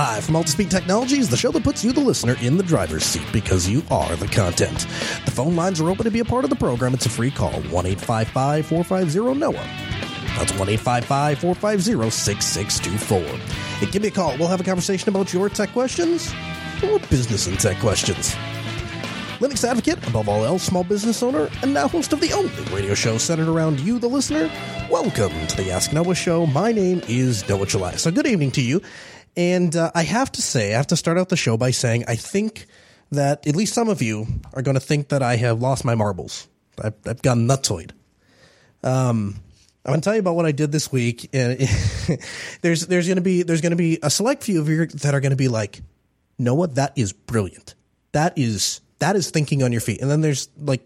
Live from Altispeed Technologies, the show that puts you, the listener, in the driver's seat because you are the content. The phone lines are open to be a part of the program. It's a free call 1 855 450 NOAH. That's 1 855 450 6624. Give me a call. We'll have a conversation about your tech questions or business and tech questions. Linux advocate, above all else, small business owner, and now host of the only radio show centered around you, the listener. Welcome to the Ask Noah Show. My name is Noah Chelliah. So, good evening to you. And uh, I have to say, I have to start out the show by saying I think that at least some of you are going to think that I have lost my marbles. I've, I've gone nutsoid. Um, I'm going to tell you about what I did this week, and there's there's going to be there's going to be a select few of you that are going to be like, Noah, that is brilliant. That is that is thinking on your feet. And then there's like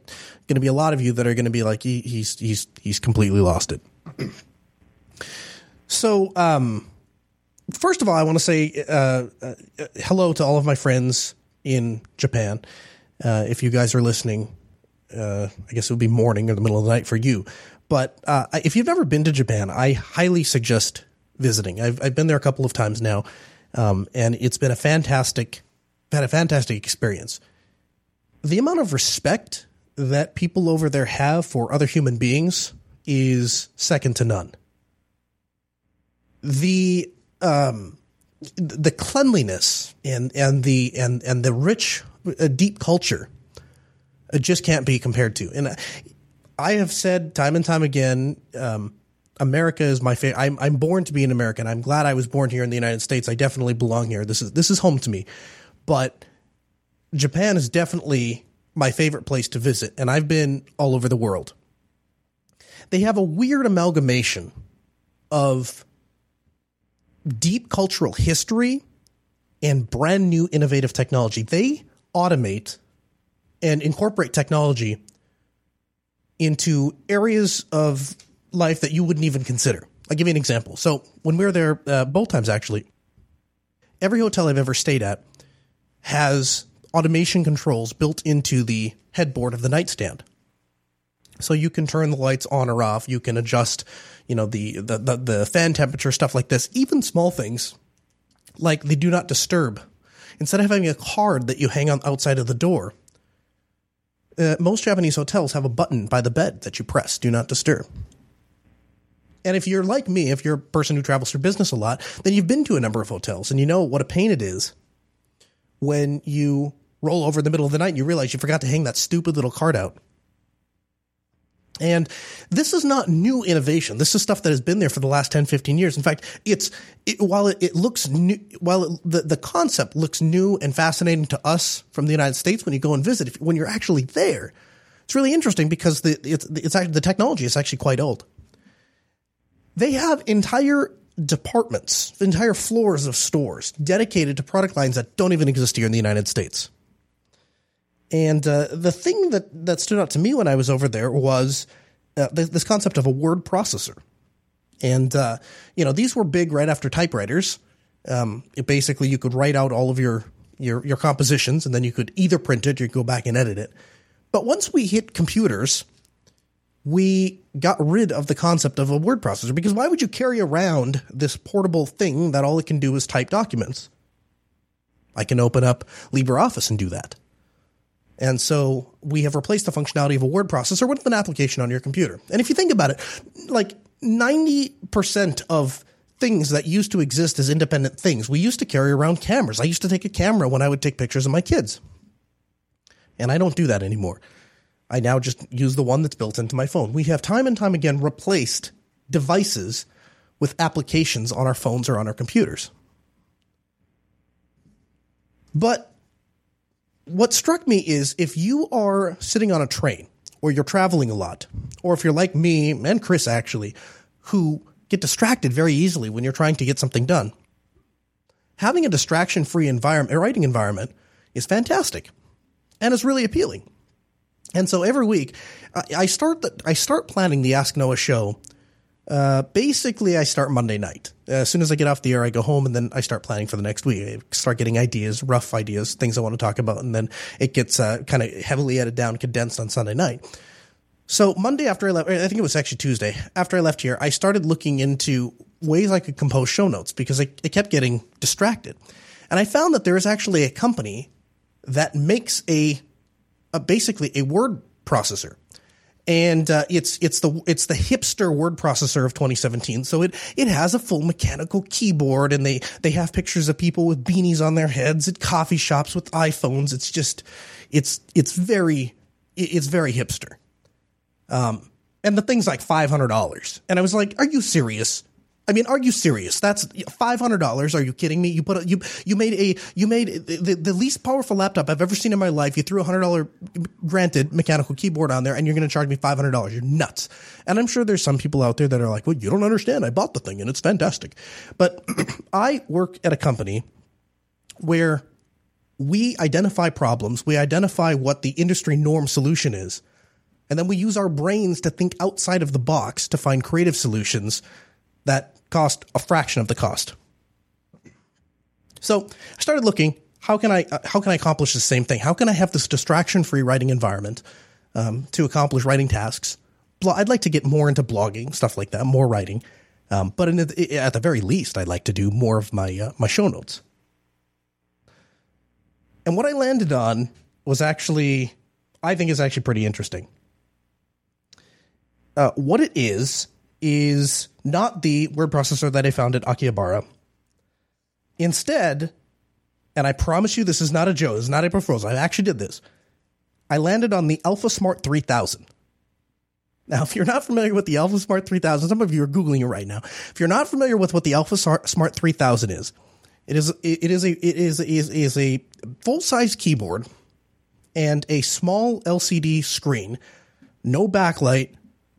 going to be a lot of you that are going to be like, he, he's he's he's completely lost it. so, um, first of all, I want to say uh, uh, hello to all of my friends in Japan. Uh, if you guys are listening, uh, I guess it would be morning or the middle of the night for you. But uh, if you've never been to Japan, I highly suggest visiting. I've, I've been there a couple of times now, um, and it's been a fantastic, had a fantastic experience. The amount of respect that people over there have for other human beings is second to none. The um, the cleanliness and and the and and the rich uh, deep culture uh, just can't be compared to. And I have said time and time again, um, America is my favorite. I'm I'm born to be an American. I'm glad I was born here in the United States. I definitely belong here. This is this is home to me. But Japan is definitely my favorite place to visit, and I've been all over the world. They have a weird amalgamation of deep cultural history and brand new innovative technology. They automate and incorporate technology into areas of life that you wouldn't even consider. I'll give you an example. So when we were there, uh, both times actually, every hotel I've ever stayed at has automation controls built into the headboard of the nightstand. So you can turn the lights on or off. You can adjust you know, the, the, the, the fan temperature, stuff like this, even small things like the do not disturb. Instead of having a card that you hang on outside of the door, uh, most Japanese hotels have a button by the bed that you press, do not disturb. And if you're like me, if you're a person who travels for business a lot, then you've been to a number of hotels and you know what a pain it is when you roll over in the middle of the night and you realize you forgot to hang that stupid little card out. And this is not new innovation. This is stuff that has been there for the last 10, 15 years. In fact, it's, it, while it, it, looks new, while it, the, the concept looks new and fascinating to us from the United States when you go and visit, if, when you're actually there, it's really interesting because the, it's, it's actually, the technology is actually quite old. They have entire departments, entire floors of stores dedicated to product lines that don't even exist here in the United States. And uh, the thing that, that stood out to me when I was over there was uh, this, this, concept of a word processor. And, uh, you know, these were big right after typewriters. Um, basically, you could write out all of your, your, your compositions and then you could either print it or go back and edit it. But once we hit computers, we got rid of the concept of a word processor because why would you carry around this portable thing that all it can do is type documents? I can open up LibreOffice and do that. And so we have replaced the functionality of a word processor with an application on your computer. And if you think about it, like 90% of things that used to exist as independent things, we used to carry around cameras. I used to take a camera when I would take pictures of my kids. And I don't do that anymore. I now just use the one that's built into my phone. We have time and time again replaced devices with applications on our phones or on our computers. But what struck me is if you are sitting on a train or you're traveling a lot, or if you're like me and Chris actually, who get distracted very easily when you're trying to get something done, having a distraction free environment, a writing environment is fantastic and is really appealing. And so every week, I start the, I start planning the Ask Noah show. Uh, basically, I start Monday night. as soon as I get off the air, I go home and then I start planning for the next week. I start getting ideas, rough ideas, things I want to talk about, and then it gets uh, kind of heavily edited down, condensed on Sunday night. So Monday after I left, I think it was actually Tuesday after I left here, I started looking into ways I could compose show notes because I, I kept getting distracted, and I found that there is actually a company that makes a, a basically a word processor and uh, it's it's the it's the hipster word processor of 2017. So it it has a full mechanical keyboard, and they they have pictures of people with beanies on their heads at coffee shops with iPhones. It's just it's it's very it's very hipster. Um, and the thing's like five hundred dollars, and I was like, "Are you serious?" I mean, are you serious? That's five hundred dollars. Are you kidding me? You put a, you you made a you made the, the least powerful laptop I've ever seen in my life. You threw a hundred dollar, granted, mechanical keyboard on there, and you're going to charge me five hundred dollars. You're nuts. And I'm sure there's some people out there that are like, "Well, you don't understand. I bought the thing and it's fantastic." But I work at a company where we identify problems, we identify what the industry norm solution is, and then we use our brains to think outside of the box to find creative solutions that cost a fraction of the cost. So I started looking. How can I uh, how can I accomplish the same thing? How can I have this distraction free writing environment um, to accomplish writing tasks? I'd like to get more into blogging, stuff like that, more writing. Um, but the, at the very least, I'd like to do more of my uh, my show notes. And what I landed on was actually, I think, is actually pretty interesting. Uh, what it is is not the word processor that I found at Akihabara. Instead, and I promise you this is not a joke, this is not a proposal, I actually did this. I landed on the AlphaSmart 3000. Now, if you're not familiar with the AlphaSmart 3000, some of you are Googling it right now. If you're not familiar with what the AlphaSmart 3000 is, it is, it is a, it is, is, is a full size keyboard and a small LCD screen, no backlight,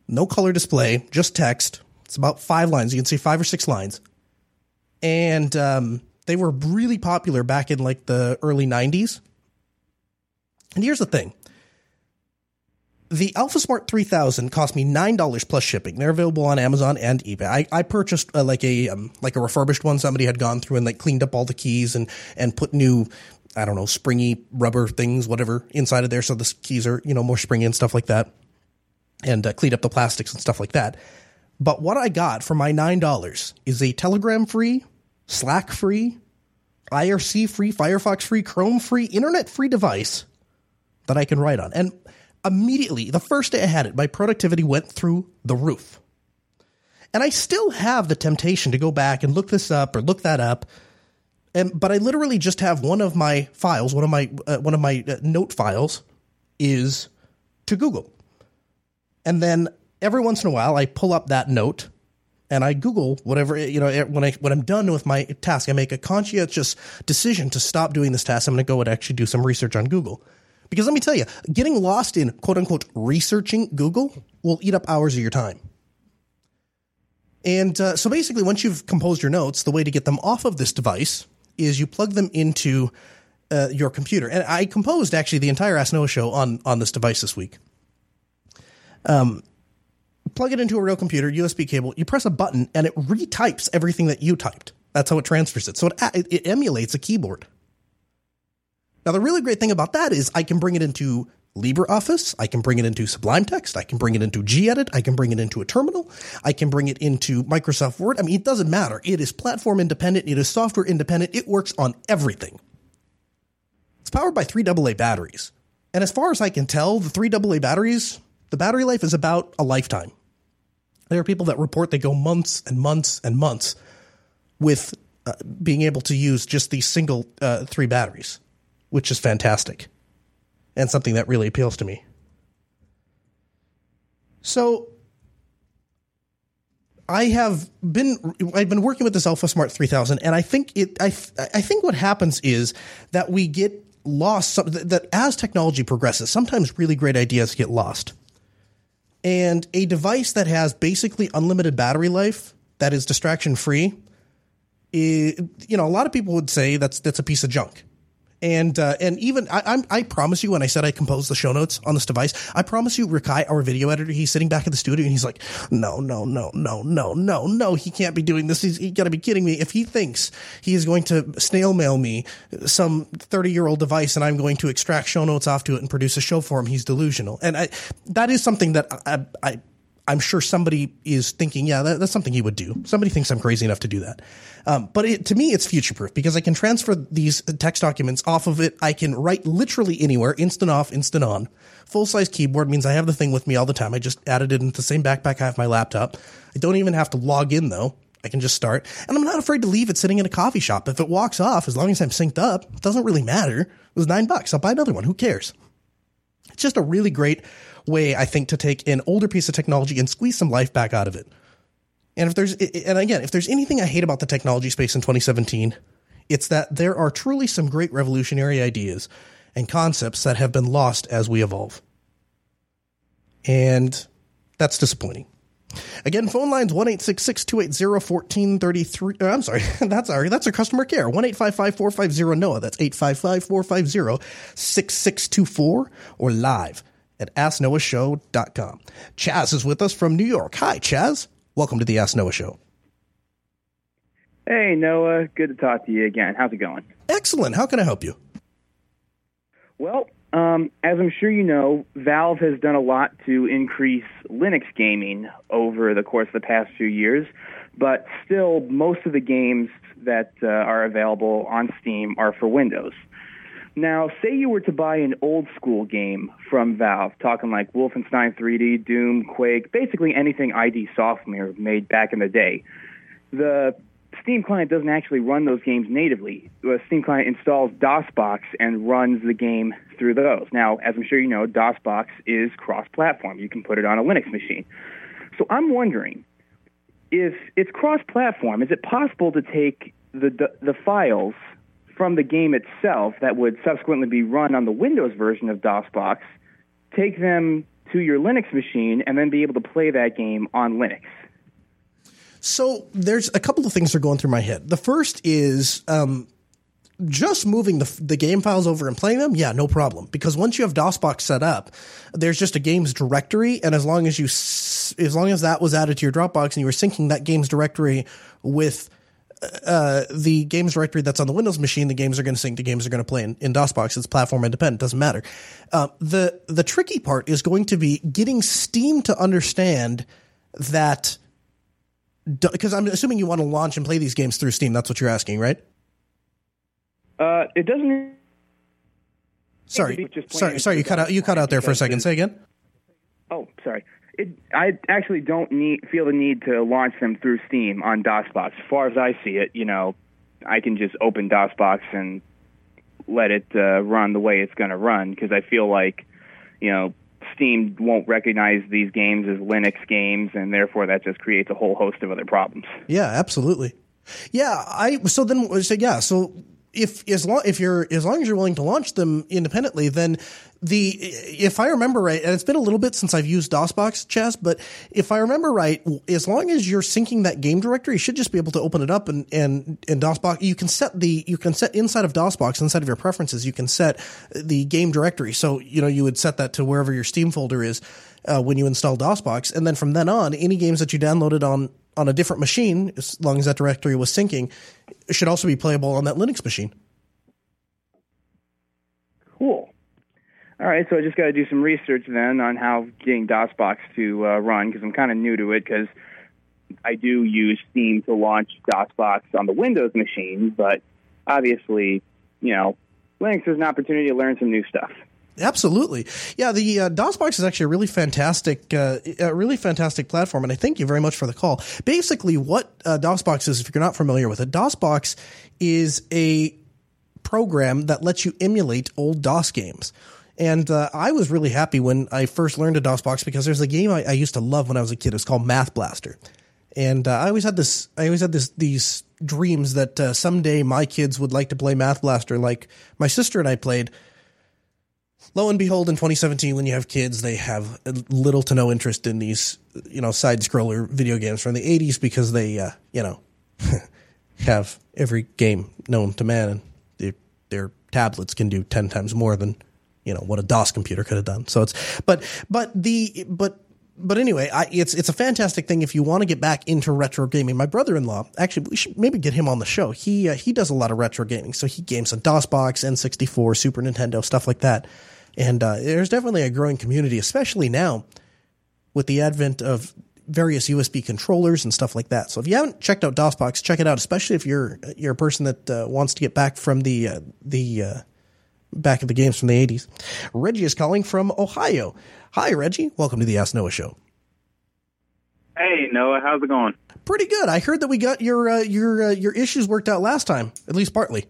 no color display, just text. It's about five lines. You can see five or six lines. And um, they were really popular back in like the early 90s. And here's the thing the AlphaSmart 3000 cost me $9 plus shipping. They're available on Amazon and eBay. I, I purchased uh, like a um, like a refurbished one. Somebody had gone through and like cleaned up all the keys and and put new I don't know, springy rubber things, whatever, inside of there. So the keys are, you know, more springy and stuff like that and uh, cleaned up the plastics and stuff like that. But what I got for my $9 is a Telegram free, Slack free, IRC free, Firefox free, Chrome free, internet free device that I can write on. And immediately, the first day I had it, my productivity went through the roof. And I still have the temptation to go back and look this up or look that up. And, but I literally just have one of my files, one of my uh, one of my uh, note files is to Google. And then every once in a while, I pull up that note and I Google whatever you know. When I when I'm done with my task, I make a conscientious decision to stop doing this task. I'm going to go and actually do some research on Google, because let me tell you, getting lost in quote unquote researching Google will eat up hours of your time. And uh, so basically, once you've composed your notes, the way to get them off of this device is you plug them into uh, your computer. And I composed actually the entire Ask Noah show on on this device this week. Um, plug it into a real computer, USB cable, you press a button and it retypes everything that you typed. That's how it transfers it. So it, it emulates a keyboard. Now, the really great thing about that is I can bring it into LibreOffice. I can bring it into Sublime Text. I can bring it into gedit. I can bring it into a terminal. I can bring it into Microsoft Word. I mean, it doesn't matter. It is platform independent. It is software independent. It works on everything. It's powered by three AA batteries. And as far as I can tell, the three AA batteries the battery life is about a lifetime. There are people that report they go months and months and months with uh, being able to use just these single uh, three batteries, which is fantastic and something that really appeals to me. So I have been I've been working with this AlphaSmart 3000 and I think it I I think what happens is that we get lost that as technology progresses sometimes really great ideas get lost and a device that has basically unlimited battery life that is distraction free you know a lot of people would say that's that's a piece of junk And uh, and even I, I'm, I promise you, when I said I composed the show notes on this device, I promise you, Rikai, our video editor, he's sitting back at the studio and he's like, no, no, no, no, no, no, no, he can't be doing this. He's he got to be kidding me. If he thinks he is going to snail mail me some 30 year old device and I'm going to extract show notes off to it and produce a show for him, he's delusional. And I, that is something that I, I I'm sure somebody is thinking, yeah, that, that's something he would do. Somebody thinks I'm crazy enough to do that. Um, but it, to me, it's future proof because I can transfer these text documents off of it. I can write literally anywhere, instant off, instant on. Full size keyboard means I have the thing with me all the time. I just added it into the same backpack I have my laptop. I don't even have to log in though. I can just start. And I'm not afraid to leave it sitting in a coffee shop. If it walks off, as long as I'm synced up, it doesn't really matter. It was nine bucks. I'll buy another one. Who cares? It's just a really great way, I think, to take an older piece of technology and squeeze some life back out of it. And if there's, and again, if there's anything I hate about the technology space in 2017, it's that there are truly some great revolutionary ideas and concepts that have been lost as we evolve. And that's disappointing. Again, phone lines one eight six six two eight zero fourteen thirty three. Uh, I'm sorry, that's our that's our customer care one eight five five four five zero Noah. That's eight five five four five zero six six two four or live at AskNoahShow.com. Chaz is with us from New York. Hi, Chaz. Welcome to the Ask Noah Show. Hey, Noah. Good to talk to you again. How's it going? Excellent. How can I help you? Well, um, as I'm sure you know, Valve has done a lot to increase Linux gaming over the course of the past few years, but still, most of the games that uh, are available on Steam are for Windows. Now, say you were to buy an old school game from Valve, talking like Wolfenstein 3D, Doom, Quake, basically anything ID Software made back in the day. The Steam client doesn't actually run those games natively. The Steam client installs DOSBox and runs the game through those. Now, as I'm sure you know, DOSBox is cross-platform. You can put it on a Linux machine. So I'm wondering if it's cross-platform, is it possible to take the the files from the game itself that would subsequently be run on the Windows version of DOSBox, take them to your Linux machine, and then be able to play that game on Linux. So there's a couple of things that are going through my head. The first is um, just moving the, the game files over and playing them. Yeah, no problem. Because once you have DOSBox set up, there's just a games directory, and as long as you as long as that was added to your Dropbox and you were syncing that games directory with uh, the games directory that's on the Windows machine, the games are going to sync, the games are going to play in, in DOSBox. It's platform independent, doesn't matter. Uh, the the tricky part is going to be getting Steam to understand that because I'm assuming you want to launch and play these games through Steam. That's what you're asking, right? Uh, it doesn't. Sorry, sorry, sorry. You cut out. You cut out there for a second. Say again. Oh, sorry. It, I actually don't need feel the need to launch them through Steam on DOSBox. As far as I see it, you know, I can just open DOSBox and let it uh, run the way it's going to run because I feel like, you know, Steam won't recognize these games as Linux games, and therefore that just creates a whole host of other problems. Yeah, absolutely. Yeah, I so then so yeah, so if as long if you're as long as you're willing to launch them independently, then the if I remember right, and it's been a little bit since I've used DOSBox, Chess, but if I remember right, as long as you're syncing that game directory, you should just be able to open it up and and and DOSBox. You can set the you can set inside of DOSBox inside of your preferences. You can set the game directory. So you know you would set that to wherever your Steam folder is uh, when you install DOSBox, and then from then on, any games that you downloaded on on a different machine, as long as that directory was syncing, should also be playable on that Linux machine. Cool. All right, so I just got to do some research then on how getting DOSBox to uh, run because I'm kind of new to it because I do use Steam to launch DOSBox on the Windows machine, but obviously, you know, Linux is an opportunity to learn some new stuff. Absolutely, yeah. The uh, DOSBox is actually a really fantastic, uh, a really fantastic platform, and I thank you very much for the call. Basically, what uh, DOSBox is, if you're not familiar with it, DOSBox is a program that lets you emulate old DOS games. And uh, I was really happy when I first learned a DOSBox because there's a game I, I used to love when I was a kid. It was called Math Blaster, and uh, I always had this. I always had this these dreams that uh, someday my kids would like to play Math Blaster like my sister and I played lo and behold, in 2017, when you have kids, they have little to no interest in these, you know, side scroller video games from the 80s because they, uh, you know, have every game known to man and they're, they're tablets can do 10 times more than you know what a DOS computer could have done. So it's but but the but but anyway, I, it's it's a fantastic thing if you want to get back into retro gaming. My brother-in-law, actually, we should maybe get him on the show. He uh, he does a lot of retro gaming, so he games on DOSBox, N64, Super Nintendo, stuff like that. And uh, there's definitely a growing community, especially now with the advent of various USB controllers and stuff like that. So if you haven't checked out DOSBox, check it out, especially if you're you're a person that uh, wants to get back from the uh, the uh, back of the games from the 80s. Reggie is calling from Ohio. Hi, Reggie. Welcome to the Ask Noah Show. Hey, Noah. How's it going? Pretty good. I heard that we got your uh, your uh, your issues worked out last time, at least partly.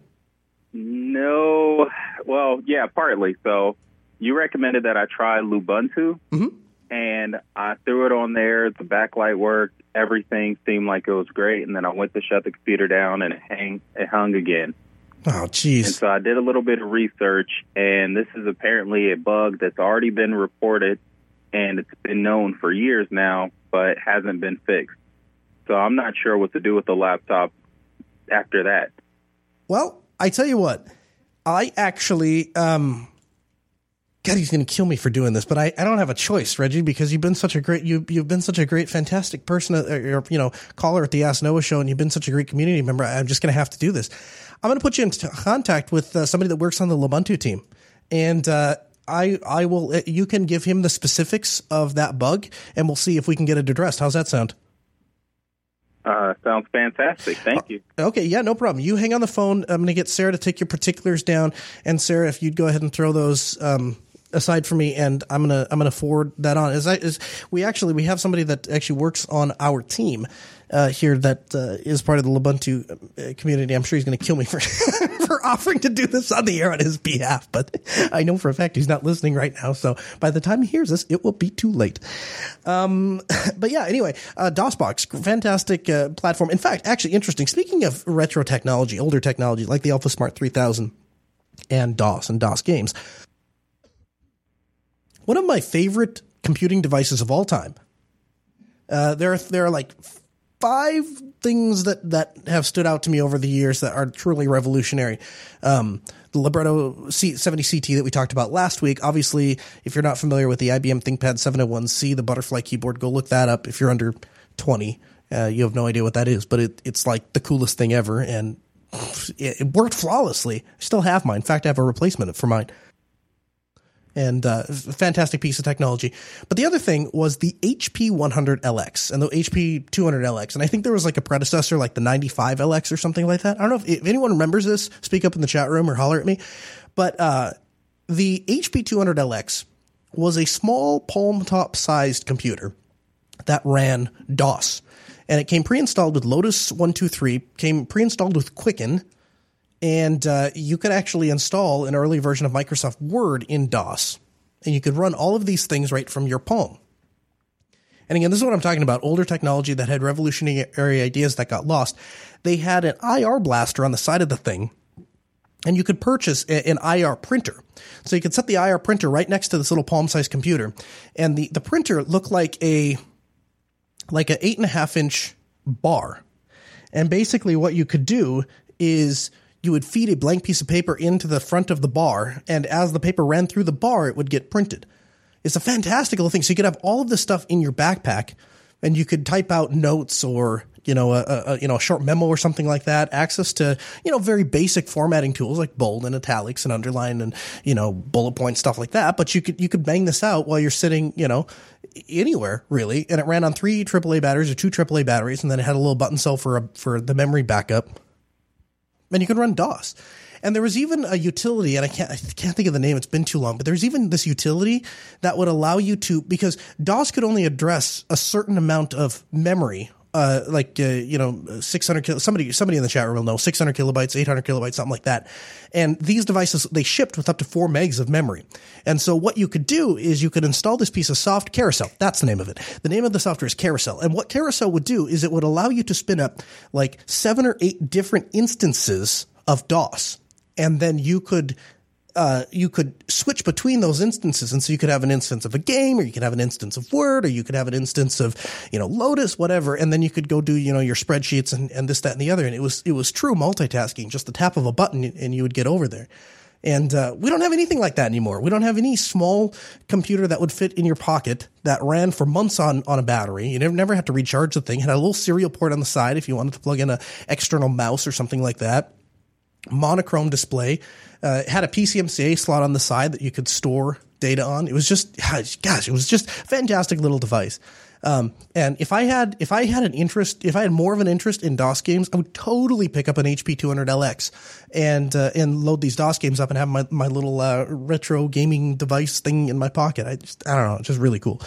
No. Well, yeah, partly. So you recommended that I try Lubuntu, mm-hmm. and I threw it on there. The backlight worked. Everything seemed like it was great, and then I went to shut the computer down, and it hang it hung again. Oh, jeez. And so I did a little bit of research, and this is apparently a bug that's already been reported, and it's been known for years now, but hasn't been fixed. So I'm not sure what to do with the laptop after that. Well, I tell you what, I actually, um, God, he's going to kill me for doing this, but I, I don't have a choice, Reggie, because you've been such a great you you've been such a great, fantastic person, uh, or, you know, caller at the Ask Noah show, and you've been such a great community member. I'm just going to have to do this. I'm going to put you in contact with uh, somebody that works on the Lubuntu team, and uh, I I will. Uh, you can give him the specifics of that bug, and we'll see if we can get it addressed. How's that sound? Uh, sounds fantastic. Thank you. Uh, okay, yeah, no problem. You hang on the phone. I'm going to get Sarah to take your particulars down, and Sarah, if you'd go ahead and throw those um, aside for me, and I'm gonna I'm gonna forward that on. As I is we actually we have somebody that actually works on our team uh, here that uh, is part of the Lubuntu uh, community. I'm sure he's going to kill me for for offering to do this on the air on his behalf, but I know for a fact he's not listening right now. So by the time he hears this, it will be too late. Um, but yeah, anyway, uh, DOSBox, fantastic uh, platform. In fact, actually interesting. Speaking of retro technology, older technology like the AlphaSmart 3000 and DOS and DOS games, one of my favorite computing devices of all time. Uh, there are there are like five things that that have stood out to me over the years that are truly revolutionary. Um, the Libretto C70 CT that we talked about last week. Obviously, if you're not familiar with the IBM ThinkPad 701C, the butterfly keyboard, go look that up. If you're under 20, uh, you have no idea what that is, but it, it's like the coolest thing ever, and it, it worked flawlessly. I still have mine. In fact, I have a replacement for mine and uh, fantastic piece of technology. But the other thing was the HP 100LX and the HP 200LX, and I think there was like a predecessor, like the 95LX or something like that. I don't know if, if anyone remembers this. Speak up in the chat room or holler at me. But uh, the HP 200LX was a small palm top sized computer that ran DOS. And it came pre-installed with Lotus 123, came pre-installed with Quicken, and uh, you could actually install an early version of Microsoft Word in DOS, and you could run all of these things right from your palm. And again, this is what I'm talking about older technology that had revolutionary ideas that got lost. They had an IR blaster on the side of the thing, and you could purchase an IR printer. So you could set the IR printer right next to this little palm sized computer, and the, the printer looked like a like an eight and a half inch bar. And basically, what you could do is you would feed a blank piece of paper into the front of the bar, and as the paper ran through the bar, it would get printed. It's a fantastic little thing. So you could have all of this stuff in your backpack, and you could type out notes or you know a, a, you know a short memo or something like that. Access to you know very basic formatting tools like bold and italics and underline and you know bullet point stuff like that. But you could you could bang this out while you're sitting you know anywhere really, and it ran on three AAA batteries or two AAA batteries, and then it had a little button cell for a, for the memory backup and you can run DOS. And there was even a utility, and I can't, I can't think of the name. It's been too long, but there's even this utility that would allow you to, because DOS could only address a certain amount of memory uh, like uh, you know 600 kil- somebody somebody in the chat room will know 600 kilobytes 800 kilobytes something like that. And these devices they shipped with up to 4 megs of memory. And so what you could do is you could install this piece of soft carousel. That's the name of it. The name of the software is carousel. And what carousel would do is it would allow you to spin up like seven or eight different instances of DOS. And then you could uh, you could switch between those instances. And so you could have an instance of a game, or you could have an instance of Word, or you could have an instance of, you know, Lotus, whatever. And then you could go do, you know, your spreadsheets and, and this, that, and the other. And it was, it was true multitasking, just the tap of a button and you would get over there. And uh, we don't have anything like that anymore. We don't have any small computer that would fit in your pocket that ran for months on, on a battery. You never, never had to recharge the thing. Had a little serial port on the side if you wanted to plug in an external mouse or something like that. Monochrome display. Uh, had a PCMCIA slot on the side that you could store data on. It was just, gosh, it was just fantastic little device. Um, and if I had if I had an interest, if I had more of an interest in DOS games, I would totally pick up an HP 200LX and uh, and load these DOS games up and have my my little uh, retro gaming device thing in my pocket. I just I don't know, just really cool.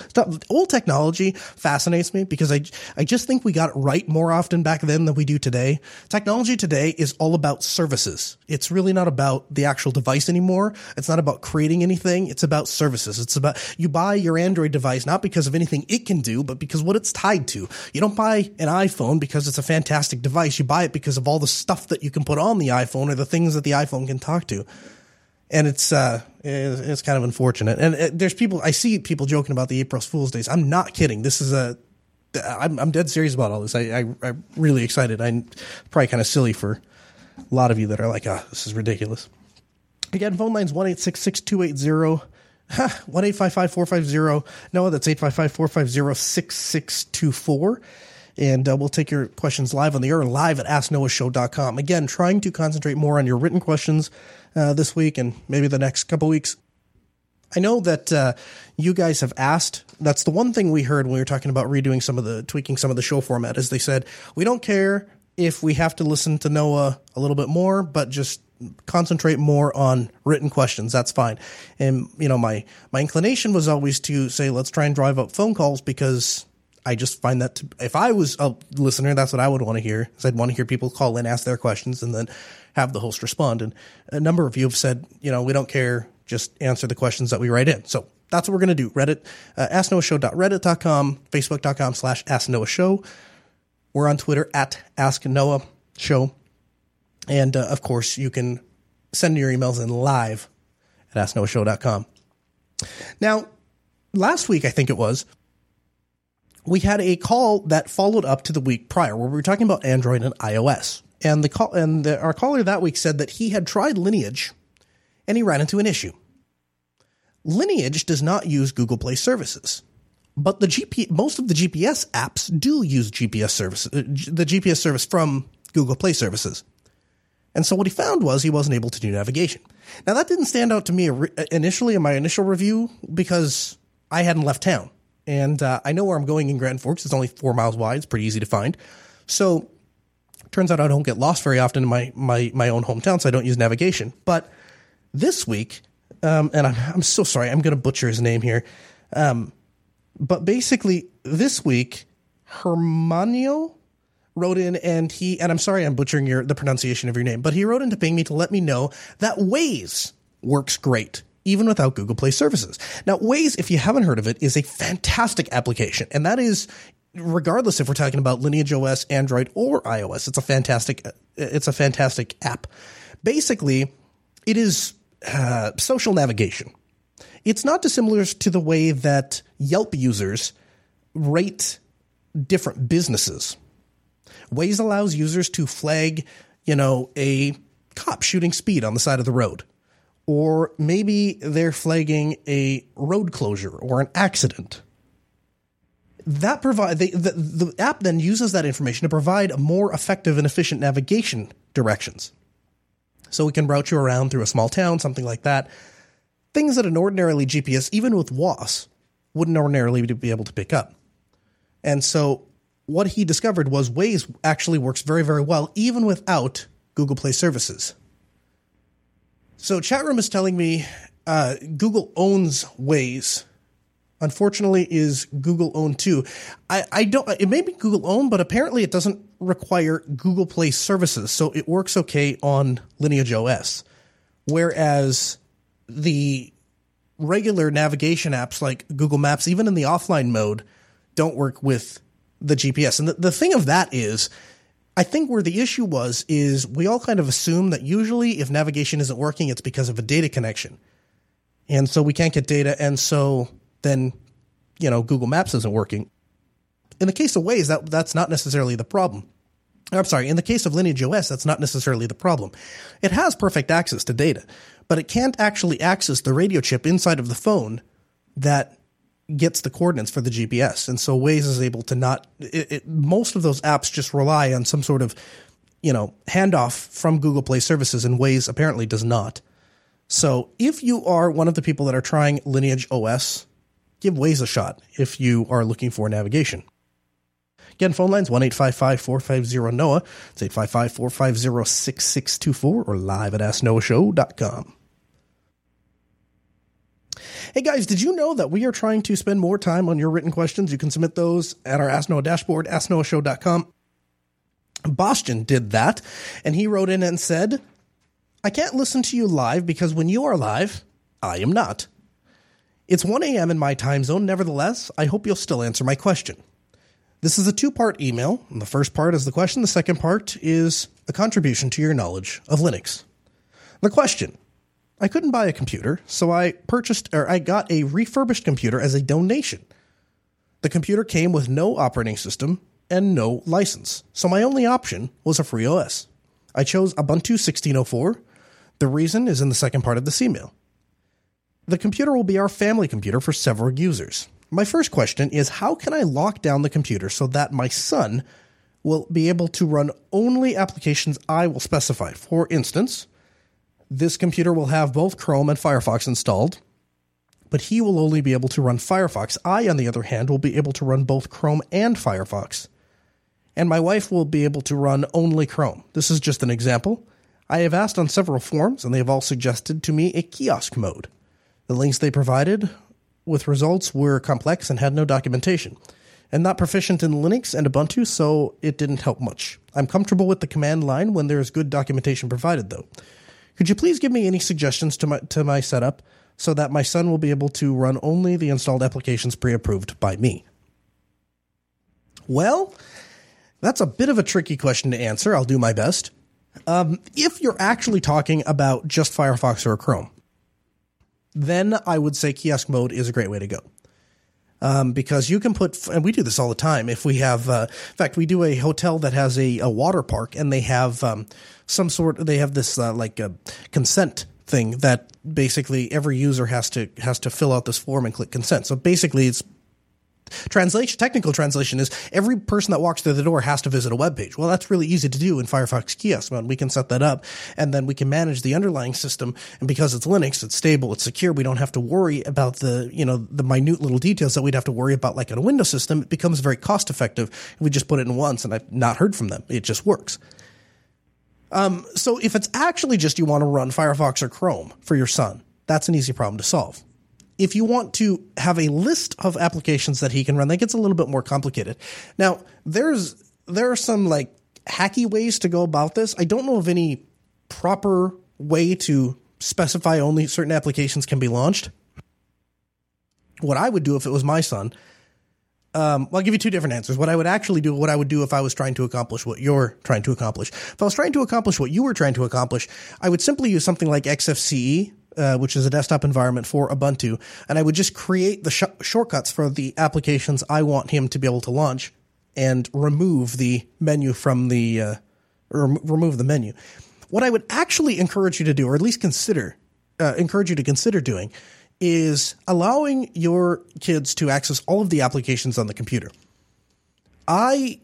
Old technology fascinates me because I I just think we got it right more often back then than we do today. Technology today is all about services. It's really not about the actual device anymore. It's not about creating anything. It's about services. It's about you buy your Android device not because of anything it can do but because what it's tied to. You don't buy an iPhone because it's a fantastic device. You buy it because of all the stuff that you can put on the iPhone or the things that the iPhone can talk to. And it's uh, it's, kind of unfortunate. And uh, there's people I see people joking about the April Fool's Days. I'm not kidding. This is a I'm, I'm dead serious about all this. I, I am really excited. I'm probably kind of silly for a lot of you that are like, ah, oh, this is ridiculous. Again, phone lines one eight six six two eight zero. 1 No, that's 855 450 6624. And uh, we'll take your questions live on the air, live at AskNoahShow.com. Again, trying to concentrate more on your written questions uh, this week and maybe the next couple weeks. I know that uh, you guys have asked. That's the one thing we heard when we were talking about redoing some of the tweaking some of the show format. Is they said we don't care if we have to listen to Noah a little bit more, but just concentrate more on written questions. That's fine. And you know, my my inclination was always to say, let's try and drive up phone calls because I just find that to, if I was a listener, that's what I would want to hear. Is I'd want to hear people call in, ask their questions, and then have the host respond. And a number of you have said, you know, we don't care, just answer the questions that we write in. So that's what we're going to do. Reddit, uh, asknoahshow.reddit.com, facebook.com slash asknoahshow. We're on Twitter at Ask Noah Show. And uh, of course, you can send your emails in live at asknoahshow.com. Now, last week, I think it was, we had a call that followed up to the week prior where we were talking about Android and iOS. And the call and the, our caller that week said that he had tried Lineage and he ran into an issue. Lineage does not use Google Play services, but the GP most of the GPS apps do use GPS service, uh, the GPS service from Google Play services. And so what he found was he wasn't able to do navigation. Now that didn't stand out to me initially in my initial review because I hadn't left town. And uh, I know where I'm going in Grand Forks. It's only four miles wide. It's pretty easy to find. So turns out I don't get lost very often in my, my, my own hometown, so I don't use navigation. But this week, um, and I'm, I'm so sorry, I'm going to butcher his name here. Um, but basically, this week, Hermanio wrote in and he and I'm sorry I'm butchering your the pronunciation of your name, but he wrote in to ping me to let me know that Waze works great even without Google Play services. Now, Waze, if you haven't heard of it, is a fantastic application, and that is regardless if we're talking about Lineage OS, Android, or iOS. It's a fantastic it's a fantastic app. Basically, it is uh, social navigation. It's not dissimilar to the way that Yelp users rate different businesses. Waze allows users to flag, you know, a cop shooting speed on the side of the road. Or maybe they're flagging a road closure or an accident. That provide the, the app then uses that information to provide more effective and efficient navigation directions. So we can route you around through a small town, something like that. Things that an ordinarily GPS, even with WAAS, wouldn't ordinarily be able to pick up. And so what he discovered was Waze actually works very, very well, even without Google Play services. So, chat room is telling me uh, Google owns Waze. Unfortunately, is Google owned too. I, I don't. It may be Google owned, but apparently it doesn't require Google Play services, so it works okay on Lineage OS. Whereas the regular navigation apps like Google Maps, even in the offline mode, don't work with the GPS. And the, the thing of that is, I think where the issue was is we all kind of assume that usually if navigation isn't working, it's because of a data connection. And so we can't get data. And so then, you know, Google Maps isn't working. In the case of Waze, that, that's not necessarily the problem. I'm sorry, in the case of Lineage OS, that's not necessarily the problem. It has perfect access to data, but it can't actually access the radio chip inside of the phone that gets the coordinates for the GPS. And so Waze is able to not, it, it, most of those apps just rely on some sort of, you know, handoff from Google Play services, and Waze apparently does not. So if you are one of the people that are trying Lineage OS, give Waze a shot if you are looking for navigation. Again, phone lines 1 450 NOAH. It's 855 450 6624 or live at AskNoahShow.com. Hey guys, did you know that we are trying to spend more time on your written questions? You can submit those at our Ask Noah dashboard, AskNoahShow.com. Boston did that, and he wrote in and said, I can't listen to you live because when you are live, I am not. It's 1 a.m. in my time zone. Nevertheless, I hope you'll still answer my question. This is a two part email. The first part is the question, the second part is a contribution to your knowledge of Linux. The question I couldn't buy a computer, so I purchased or I got a refurbished computer as a donation. The computer came with no operating system and no license, so my only option was a free OS. I chose Ubuntu 1604. The reason is in the second part of this email. The computer will be our family computer for several users. My first question is how can I lock down the computer so that my son will be able to run only applications I will specify? For instance, this computer will have both Chrome and Firefox installed, but he will only be able to run Firefox. I, on the other hand, will be able to run both Chrome and Firefox. And my wife will be able to run only Chrome. This is just an example. I have asked on several forums, and they have all suggested to me a kiosk mode. The links they provided with results were complex and had no documentation. I'm not proficient in Linux and Ubuntu, so it didn't help much. I'm comfortable with the command line when there is good documentation provided, though. Could you please give me any suggestions to my to my setup so that my son will be able to run only the installed applications pre-approved by me? Well, that's a bit of a tricky question to answer. I'll do my best. Um, if you're actually talking about just Firefox or Chrome, then I would say kiosk mode is a great way to go. Um, because you can put, and we do this all the time. If we have, uh, in fact, we do a hotel that has a, a water park, and they have um, some sort, they have this uh, like a consent thing that basically every user has to has to fill out this form and click consent. So basically, it's Translation, technical translation is every person that walks through the door has to visit a web page. Well, that's really easy to do in Firefox Kiosk Mode. We can set that up and then we can manage the underlying system. And because it's Linux, it's stable, it's secure. We don't have to worry about the, you know, the minute little details that we'd have to worry about like in a Windows system. It becomes very cost effective. We just put it in once and I've not heard from them. It just works. Um, so if it's actually just you want to run Firefox or Chrome for your son, that's an easy problem to solve if you want to have a list of applications that he can run, that gets a little bit more complicated. Now, there's there are some like hacky ways to go about this. I don't know of any proper way to specify only certain applications can be launched. What I would do if it was my son, um, well, I'll give you two different answers. What I would actually do, what I would do if I was trying to accomplish what you're trying to accomplish. If I was trying to accomplish what you were trying to accomplish, I would simply use something like XFCE, uh, which is a desktop environment for Ubuntu, and I would just create the sh- shortcuts for the applications I want him to be able to launch, and remove the menu from the uh, rem- remove the menu. What I would actually encourage you to do, or at least consider, uh, encourage you to consider doing, is allowing your kids to access all of the applications on the computer. I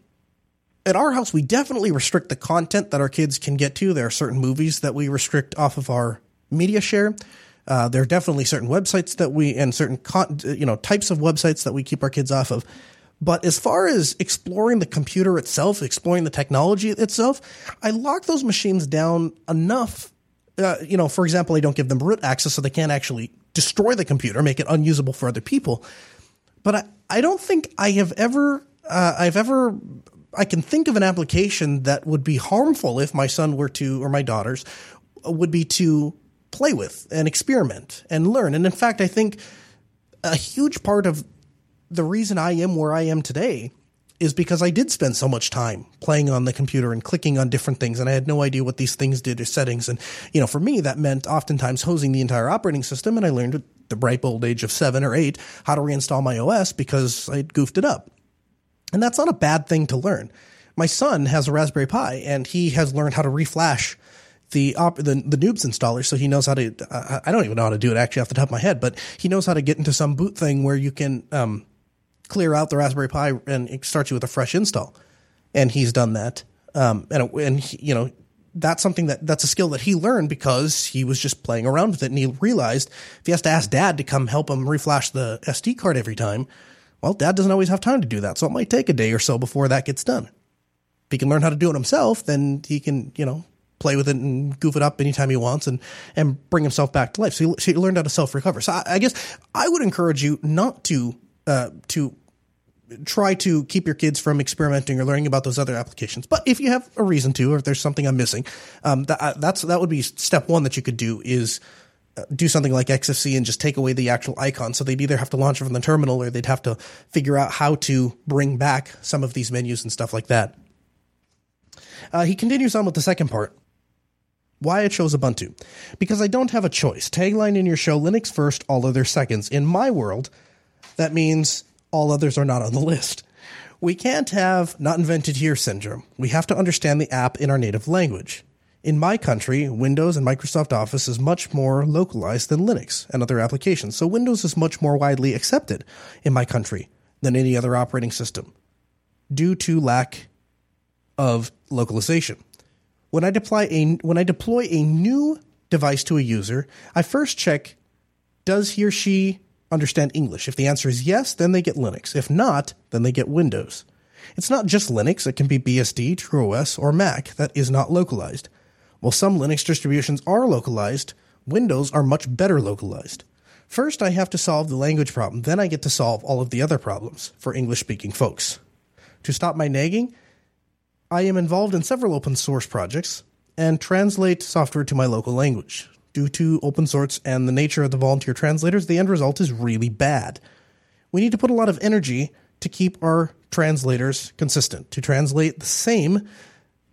at our house, we definitely restrict the content that our kids can get to. There are certain movies that we restrict off of our media share. Uh, there are definitely certain websites that we and certain con- you know types of websites that we keep our kids off of. But as far as exploring the computer itself, exploring the technology itself, I lock those machines down enough. Uh, you know, for example, I don't give them root access so they can't actually destroy the computer, make it unusable for other people. But I, I don't think I have ever, uh, I've ever, I can think of an application that would be harmful if my son were to, or my daughters, would be to play with and experiment and learn. And in fact, I think a huge part of the reason I am where I am today is because I did spend so much time playing on the computer and clicking on different things, and I had no idea what these things did or settings. And, you know, for me, that meant oftentimes hosing the entire operating system, and I learned at the ripe old age of seven or eight how to reinstall my OS because I goofed it up. And that's not a bad thing to learn. My son has a Raspberry Pi, and he has learned how to reflash the op- the, the noobs installer, so he knows how to. Uh, I don't even know how to do it actually off the top of my head, but he knows how to get into some boot thing where you can um, clear out the Raspberry Pi and it starts you with a fresh install. And he's done that, um, and and he, you know that's something that that's a skill that he learned because he was just playing around with it, and he realized if he has to ask Dad to come help him reflash the SD card every time, well, Dad doesn't always have time to do that, so it might take a day or so before that gets done. If he can learn how to do it himself, then he can you know play with it and goof it up anytime he wants and, and bring himself back to life. So he, he learned how to self recover. So I, I, guess I would encourage you not to, uh, to try to keep your kids from experimenting or learning about those other applications. But if you have a reason to, or if there's something I'm missing, um, that, uh, that's, that would be step one that you could do is, uh, do something like XFCE and just take away the actual icon. So they'd either have to launch it from the terminal or they'd have to figure out how to bring back some of these menus and stuff like that. Uh, he continues on with the second part. Why I chose Ubuntu. Because I don't have a choice. Tagline in your show Linux first, all other seconds. In my world, that means all others are not on the list. We can't have not invented here syndrome. We have to understand the app in our native language. In my country, Windows and Microsoft Office is much more localized than Linux and other applications, so Windows is much more widely accepted in my country than any other operating system due to lack of localization. When I deploy a when I deploy a new device to a user, I first check does he or she understand English? If the answer is yes, then they get Linux. If not, then they get Windows. It's not just Linux, it can be BSD, TrueOS, or Mac that is not localized. While some Linux distributions are localized, Windows are much better localized. First, I have to solve the language problem, then I get to solve all of the other problems for English speaking folks. To stop my nagging, I am involved in several open source projects and translate software to my local language. Due to open source and the nature of the volunteer translators, the end result is really bad. We need to put a lot of energy to keep our translators consistent, to translate the same,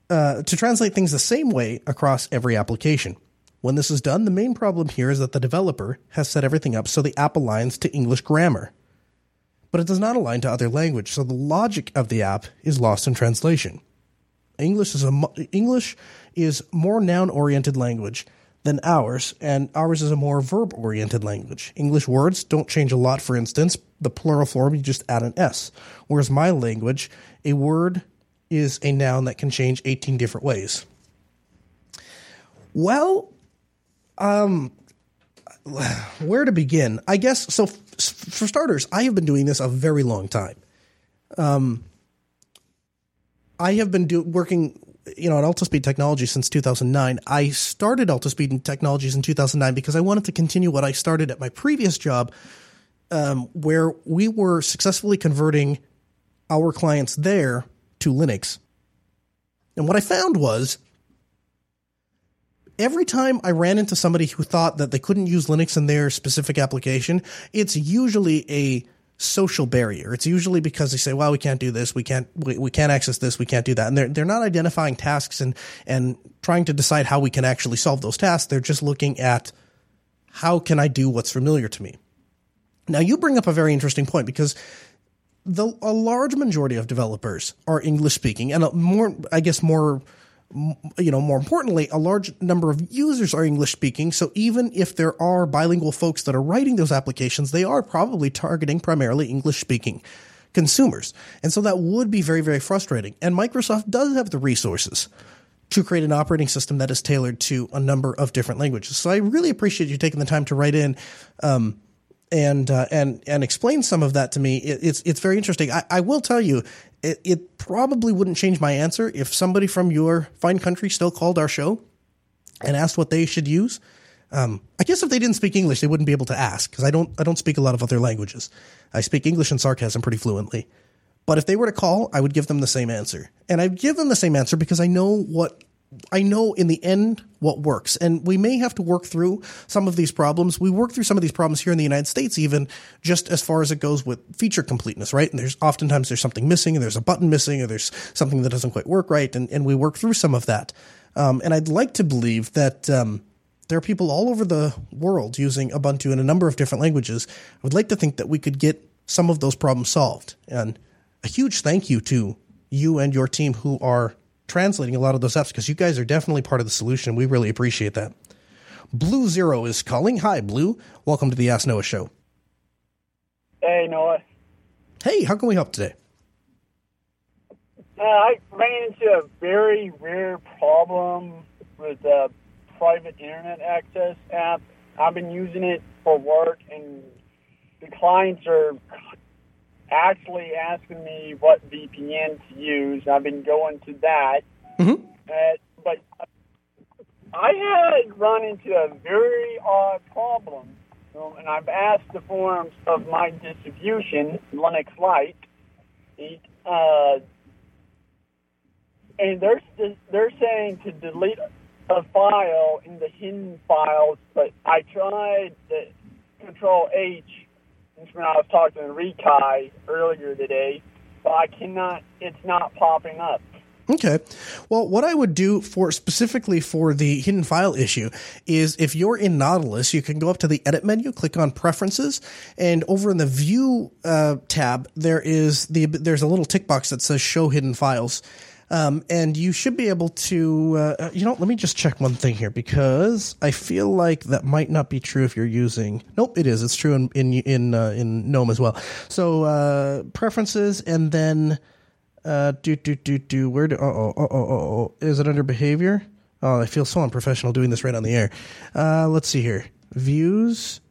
uh, to translate things the same way across every application. When this is done, the main problem here is that the developer has set everything up so the app aligns to English grammar. But it does not align to other language, so the logic of the app is lost in translation. English is a English is more noun oriented language than ours, and ours is a more verb oriented language. English words don't change a lot. For instance, the plural form you just add an s, whereas my language, a word is a noun that can change 18 different ways. Well, um, where to begin? I guess so. For starters, I have been doing this a very long time. Um, I have been do, working, you know, at Altispeed Technology since 2009. I started Altispeed Technologies in 2009 because I wanted to continue what I started at my previous job, um, where we were successfully converting our clients there to Linux. And what I found was every time I ran into somebody who thought that they couldn't use Linux in their specific application, it's usually a social barrier. It's usually because they say, well, we can't do this. We can't, we, we can't access this. We can't do that. And they're, they're not identifying tasks and, and trying to decide how we can actually solve those tasks. They're just looking at how can I do what's familiar to me? Now you bring up a very interesting point because the, a large majority of developers are English speaking and more, I guess more, you know, more importantly, a large number of users are English speaking. So even if there are bilingual folks that are writing those applications, they are probably targeting primarily English speaking consumers. And so that would be very, very frustrating. And Microsoft does have the resources to create an operating system that is tailored to a number of different languages. So I really appreciate you taking the time to write in, um, and uh, and and explain some of that to me. It, it's it's very interesting. I, I will tell you, it, it probably wouldn't change my answer if somebody from your fine country still called our show and asked what they should use. Um, I guess if they didn't speak English, they wouldn't be able to ask because I don't I don't speak a lot of other languages. I speak English and sarcasm pretty fluently. But if they were to call, I would give them the same answer. And I'd give them the same answer because I know what I know in the end what works. And we may have to work through some of these problems. We work through some of these problems here in the United States, even just as far as it goes with feature completeness, right? And there's oftentimes there's something missing, and there's a button missing, or there's something that doesn't quite work right. And, and we work through some of that. Um, and I'd like to believe that um, there are people all over the world using Ubuntu in a number of different languages. I would like to think that we could get some of those problems solved. And a huge thank you to you and your team who are translating a lot of those apps because you guys are definitely part of the solution. We really appreciate that. Blue Zero is calling. Hi, Blue. Welcome to the Ask Noah show. Hey, Noah. Hey, how can we help today? Uh, I ran into a very rare problem with the private internet access app. I've been using it for work, and the clients are actually asking me what VPN to use. I've been going to that, Mm-hmm. uh, but I had run into a very odd problem, um, and I've asked the forums of my distribution, Linux Lite, uh, and they're they're saying to delete a file in the hidden files, but I tried the Control H when I was talking to Rekai earlier today, but I cannot. It's not popping up. Okay. Well, what I would do for specifically for the hidden file issue is if you're in Nautilus, you can go up to the edit menu, click on preferences, and over in the view uh, tab, there is the there's a little tick box that says show hidden files. Um, and you should be able to, uh, you know, let me just check one thing here because I feel like that might not be true if you're using. Nope, it is. It's true in in in, uh, in GNOME as well. So uh, preferences, and then uh, do do do do. Where do? Oh oh oh oh oh. Is it under behavior? Oh, I feel so unprofessional doing this right on the air. Uh, let's see here. Views,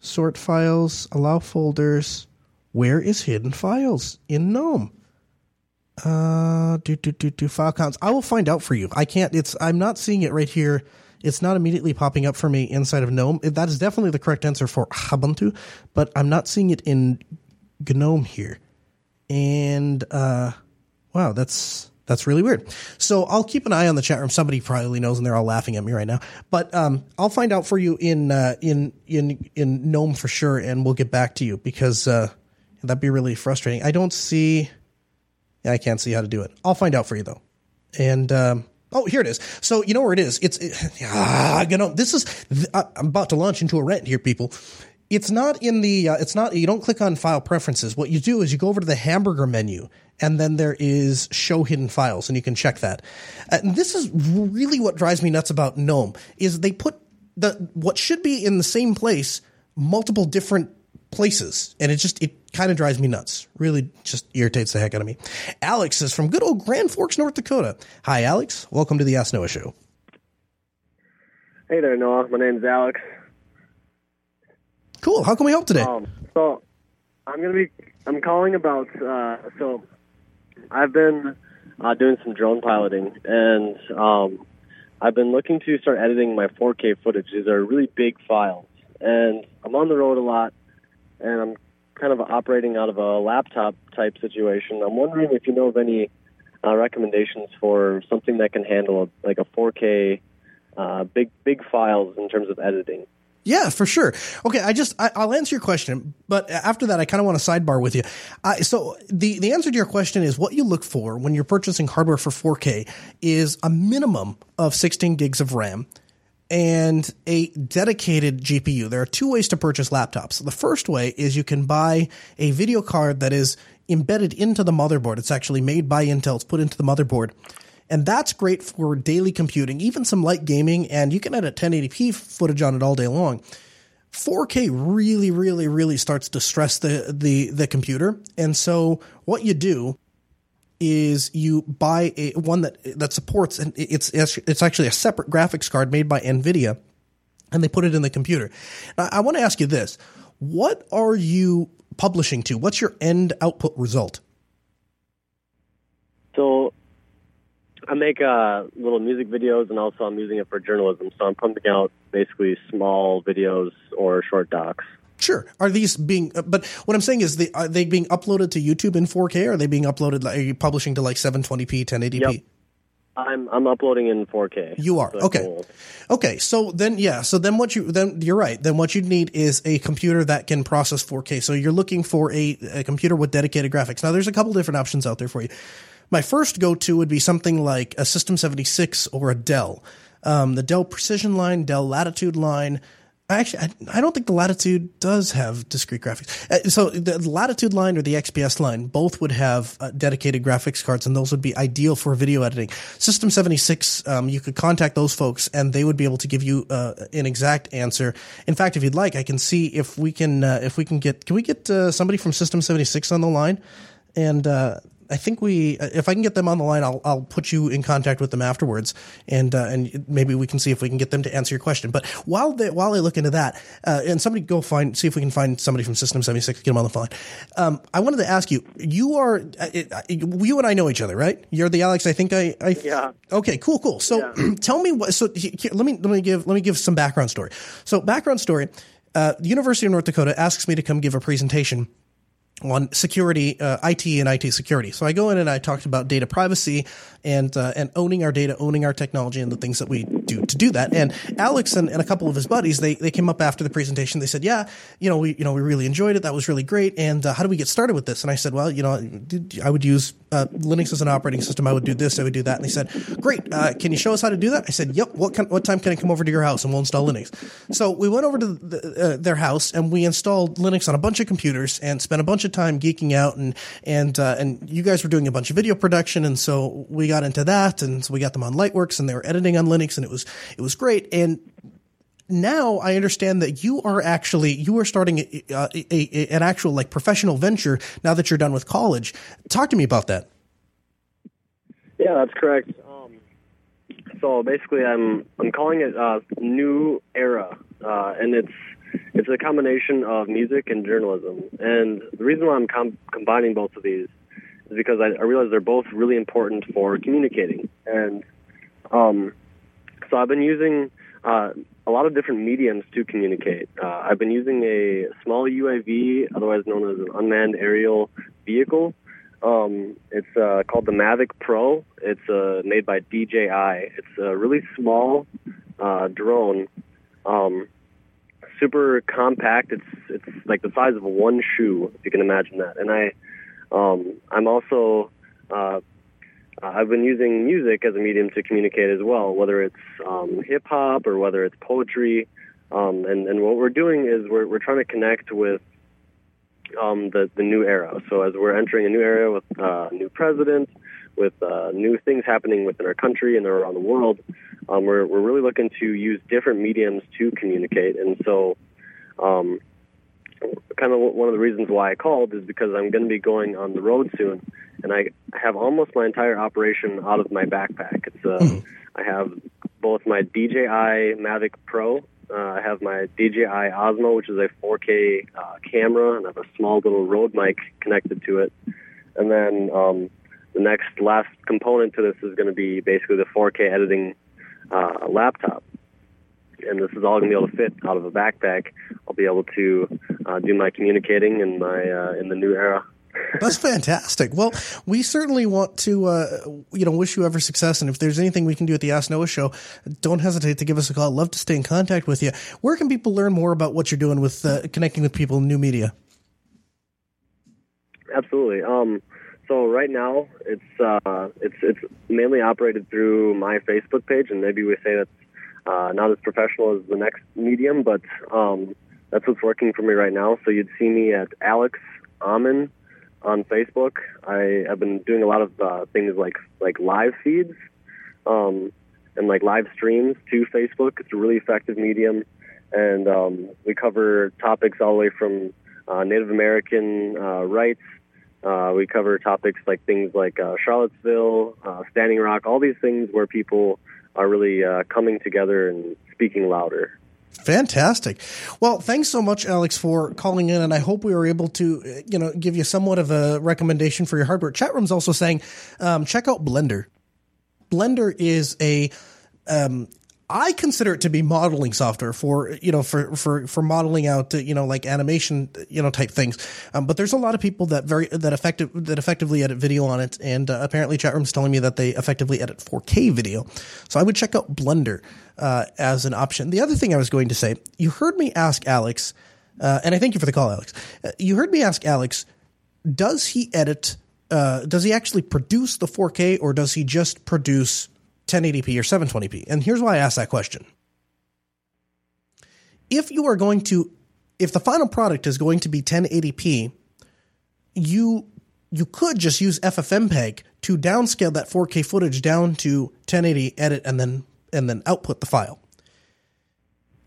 sort files, allow folders. Where is hidden files in GNOME? Uh, do do do do file counts. I will find out for you. I can't. It's. I'm not seeing it right here. It's not immediately popping up for me inside of GNOME. That is definitely the correct answer for Ubuntu, but I'm not seeing it in GNOME here. And uh, wow, that's that's really weird. So I'll keep an eye on the chat room. Somebody probably knows, and they're all laughing at me right now. But um, I'll find out for you in uh, in in in GNOME for sure, and we'll get back to you because uh, that'd be really frustrating. I don't see. I can't see how to do it. I'll find out for you though. And um, oh, here it is. So you know where it is. It's it, ah, you know this is. I'm about to launch into a rant here, people. It's not in the. Uh, it's not. You don't click on file preferences. What you do is you go over to the hamburger menu, and then there is show hidden files, and you can check that. Uh, and this is really what drives me nuts about GNOME is they put the what should be in the same place multiple different places, and it just it kind of drives me nuts. Really, just irritates the heck out of me. Alex is from good old Grand Forks, North Dakota. Hi, Alex. Welcome to the Ask Noah Show. Hey there, Noah. My name's Alex. Cool. How can we help today? Um, so I'm gonna be. I'm calling about. Uh, so I've been uh, doing some drone piloting, and um, I've been looking to start editing my 4K footage. These are really big files, and I'm on the road a lot, and I'm kind of operating out of a laptop type situation. I'm wondering if you know of any uh, recommendations for something that can handle like a 4K uh, big big files in terms of editing. Yeah, for sure. Okay, I just I, will answer your question, but after that, I kind of want to sidebar with you. I, so the the answer to your question is what you look for when you're purchasing hardware for 4K is a minimum of 16 gigs of RAM and a dedicated GPU. There are two ways to purchase laptops. The first way is you can buy a video card that is embedded into the motherboard. It's actually made by Intel. It's put into the motherboard. And that's great for daily computing, even some light gaming, and you can edit 1080p footage on it all day long. 4K really, really, really starts to stress the, the, the computer. And so what you do is you buy a one that that supports and it's it's actually a separate graphics card made by Nvidia and they put it in the computer. Now, I want to ask you this. What are you publishing to? What's your end output result? So I make uh, little music videos, and also I'm using it for journalism. So I'm pumping out basically small videos or short docs. Sure. Are these being? Uh, but what I'm saying is, they are they being uploaded to YouTube in 4K? Or are they being uploaded? Are you publishing to like 720p, 1080p? Yep. I'm I'm uploading in 4K. You are okay. cool. Okay, so then yeah, so then what you then you're right. Then what you need is a computer that can process 4K. So you're looking for a, a computer with dedicated graphics. Now there's a couple different options out there for you. My first go to would be something like a System 76 or a Dell. Um, the Dell Precision line, Dell Latitude line, Actually, I, I, don't think the Latitude does have discrete graphics. Uh, so the Latitude line or the XPS line both would have uh, dedicated graphics cards, and those would be ideal for video editing. System 76, um, you could contact those folks, and they would be able to give you uh, an exact answer. In fact, if you'd like, I can see if we can uh, if we can get can we get uh, somebody from System 76 on the line, and uh, I think we, if I can get them on the line, I'll, I'll put you in contact with them afterwards, and uh, and maybe we can see if we can get them to answer your question. But while they while I look into that, uh, and somebody go find see if we can find somebody from System seventy six get them on the phone. Um, I wanted to ask you, you are uh, uh you and I know each other, right? You're the Alex. I think I, I yeah. Okay, cool, cool. So yeah. tell me what. So here, let me let me give let me give some background story. So background story. Uh, the University of North Dakota asks me to come give a presentation on security, uh, IT and IT security. So I go in and I talked about data privacy and uh, and owning our data, owning our technology, and the things that we do to do that. And Alex and, and a couple of his buddies, they they came up after the presentation. They said, "Yeah, you know, we you know we really enjoyed it. That was really great. And uh, how do we get started with this?" And I said, "Well, you know, I would use uh, Linux as an operating system. I would do this. I would do that." And they said, "Great. Uh, can you show us how to do that?" I said, "Yep. What can, what time can I come over to your house and we'll install Linux?" So we went over to the, uh, their house and we installed Linux on a bunch of computers and spent a bunch of time geeking out and and uh, and you guys were doing a bunch of video production, and so we got into that, and so we got them on Lightworks, and they were editing on Linux, and it was it was great, and now I understand that you are actually you are starting a, a, a, an actual like professional venture now that you're done with college. Talk to me about that. Yeah, that's correct. Um, so basically, I'm I'm calling it a new era, uh, and it's it's a combination of music and journalism. And the reason why I'm com- combining both of these is because I, I realize they're both really important for communicating. And um, so I've been using uh, a lot of different mediums to communicate. Uh, I've been using a small UAV, otherwise known as an unmanned aerial vehicle. Um, it's uh, called the Mavic Pro. It's uh, made by DJI. It's a really small uh, drone. Um, super compact. It's it's like the size of one shoe, if you can imagine that. And I, um, I'm also, uh, I've been using music as a medium to communicate as well, whether it's um, hip hop or whether it's poetry. Um, and and what we're doing is we're we're trying to connect with um, the the new era. So as we're entering a new era with uh, a new president, with uh, new things happening within our country and around the world, um, we're we're really looking to use different mediums to communicate. And so, um, kind of one of the reasons why I called is because I'm going to be going on the road soon, and I have almost my entire operation out of my backpack. It's uh, mm-hmm. I have both my DJI Mavic Pro. Uh, I have my DJI Osmo, which is a 4K uh, camera, and I have a small little Rode mic connected to it. And then um, the next last component to this is going to be basically the 4K editing uh, laptop. And this is all going to be able to fit out of a backpack. I'll be able to uh, do my communicating in my uh, in the new era. That's fantastic. Well, we certainly want to, uh, you know, wish you ever success. And if there's anything we can do at the Ask Noah show, don't hesitate to give us a call. I'd love to stay in contact with you. Where can people learn more about what you're doing with uh, connecting with people in new media? Absolutely. Um, so right now, it's uh, it's it's mainly operated through my Facebook page, and maybe we say that's uh, not as professional as the next medium, but um, that's what's working for me right now. So you'd see me at Alex Amen on Facebook. I have been doing a lot of uh, things like like live feeds um, and like live streams to Facebook. It's a really effective medium, and um, we cover topics all the way from uh, Native American uh, rights uh, we cover topics like things like uh, Charlottesville, uh, Standing Rock, all these things where people are really uh, coming together and speaking louder. Fantastic. Well, thanks so much, Alex, for calling in, and I hope we were able to, uh, you know, give you somewhat of a recommendation for your hardware. Chat room's also saying, um, check out Blender. Blender is a um, I consider it to be modeling software for you know for for for modeling out you know like animation you know type things. Um, but there's a lot of people that very that effective that effectively edit video on it, and uh, apparently chatroom's telling me that they effectively edit 4K video. So I would check out Blender uh, as an option. The other thing I was going to say, you heard me ask Alex, uh, and I thank you for the call, Alex. Uh, you heard me ask Alex, does he edit? Uh, does he actually produce the 4K, or does he just produce 1080p or 720p. And here's why I ask that question. if you are going to, if the final product is going to be 1080p, you you could just use FFmpeg to downscale that 4K footage down to 1080, edit, and then and then output the file.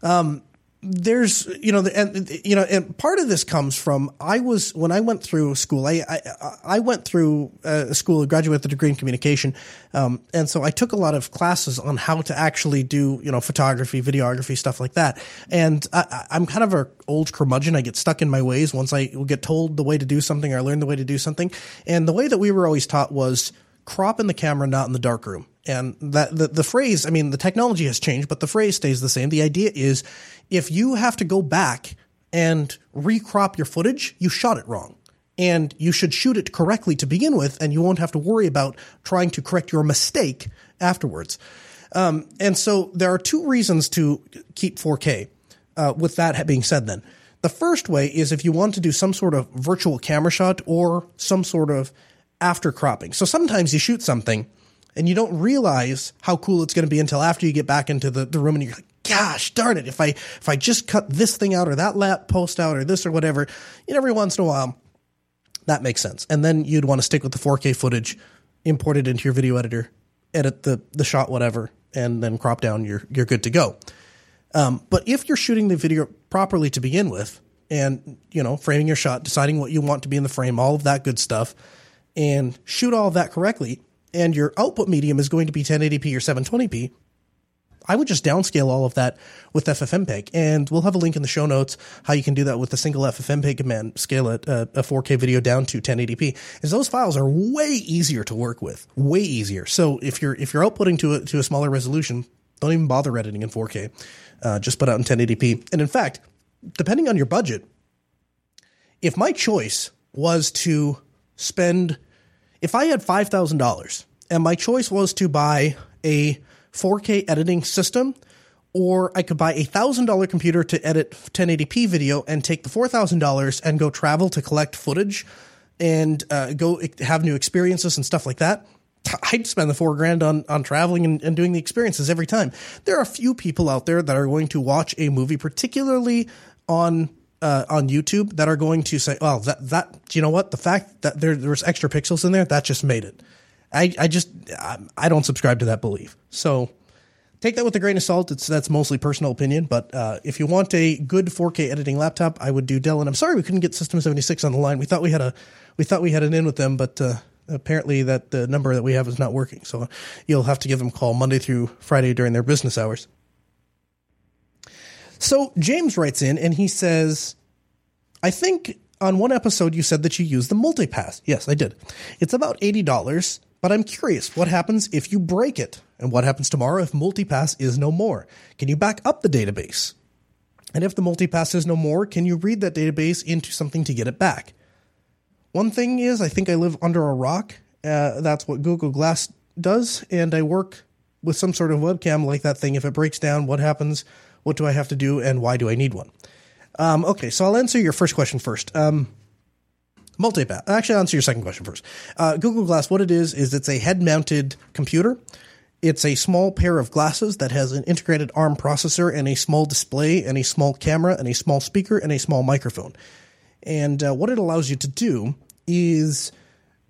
Um, there's you know and you know and part of this comes from I was when I went through school I I, I went through a school graduate with a degree in communication um, and so I took a lot of classes on how to actually do you know photography videography stuff like that. And I, I'm kind of a old curmudgeon. I get stuck in my ways once I get told the way to do something or I learn the way to do something. And the way that we were always taught was crop in the camera not in the dark room and that the, the phrase, I mean, the technology has changed, but the phrase stays the same. The idea is if you have to go back and recrop your footage, you shot it wrong. And you should shoot it correctly to begin with, and you won't have to worry about trying to correct your mistake afterwards. Um, and so there are two reasons to keep 4K. Uh, with that being said, then, the first way is if you want to do some sort of virtual camera shot or some sort of after cropping. So sometimes you shoot something and you don't realize how cool it's going to be until after you get back into the, the room and you're like, gosh darn it, if I if I just cut this thing out or that lap post out or this or whatever, you know, every once in a while, that makes sense. And then you'd want to stick with the 4K footage, import it into your video editor, edit the the shot, whatever, and then crop down. You're you're good to go. Um, but if you're shooting the video properly to begin with, and you know, framing your shot, deciding what you want to be in the frame, all of that good stuff, and shoot all of that correctly, and your output medium is going to be 1080p or 720p, I would just downscale all of that with FFmpeg. And we'll have a link in the show notes how you can do that with a single FFmpeg command, scale it, uh, a 4K video down to 1080p. Is those files are way easier to work with, way easier. So if you're, if you're outputting to a, to a smaller resolution, don't even bother editing in 4K. Uh, just put out in 1080p. And in fact, depending on your budget, if my choice was to spend if I had $5,000 and my choice was to buy a 4K editing system, or I could buy a $1,000 computer to edit 1080p video and take the $4,000 and go travel to collect footage and uh, go have new experiences and stuff like that. I'd spend the four grand on, on traveling and, and doing the experiences every time. There are a few people out there that are going to watch a movie, particularly on uh, on YouTube that are going to say, "Well, that that you know what? The fact that there there's extra pixels in there that just made it." I I just I, I don't subscribe to that belief. So take that with a grain of salt. It's that's mostly personal opinion, but uh, if you want a good 4K editing laptop, I would do Dell. And I'm sorry we couldn't get System 76 on the line. We thought we had a we thought we had an in with them, but uh, apparently that the number that we have is not working. So you'll have to give them a call Monday through Friday during their business hours. So James writes in and he says, I think on one episode you said that you use the Mooltipass. Yes, I did. It's about $80, but I'm curious what happens if you break it? And what happens tomorrow if Mooltipass is no more? Can you back up the database? And if the Mooltipass is no more, can you read that database into something to get it back? One thing is, I think I live under a rock. Uh, that's what Google Glass does, and I work with some sort of webcam like that thing. If it breaks down, what happens? What do I have to do, and why do I need one? Um, okay, so I'll answer your first question first. Um, Mooltipass. Actually, I'll answer your second question first. Uh, Google Glass, what it is, is it's a head-mounted computer. It's a small pair of glasses that has an integrated ARM processor and a small display and a small camera and a small speaker and a small microphone. And uh, what it allows you to do is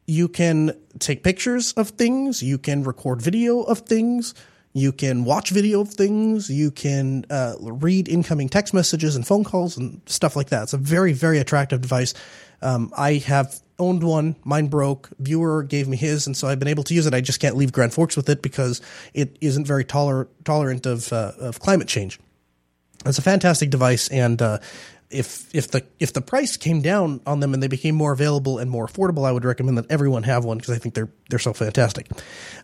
you can take pictures of things, you can record video of things, you can watch video of things. You can uh, read incoming text messages and phone calls and stuff like that. It's a very, very attractive device. Um, I have owned one. Mine broke. Viewer gave me his, and so I've been able to use it. I just can't leave Grand Forks with it because it isn't very toler- tolerant of uh, of climate change. It's a fantastic device, and uh, if if the if the price came down on them and they became more available and more affordable, I would recommend that everyone have one because I think they're they're so fantastic.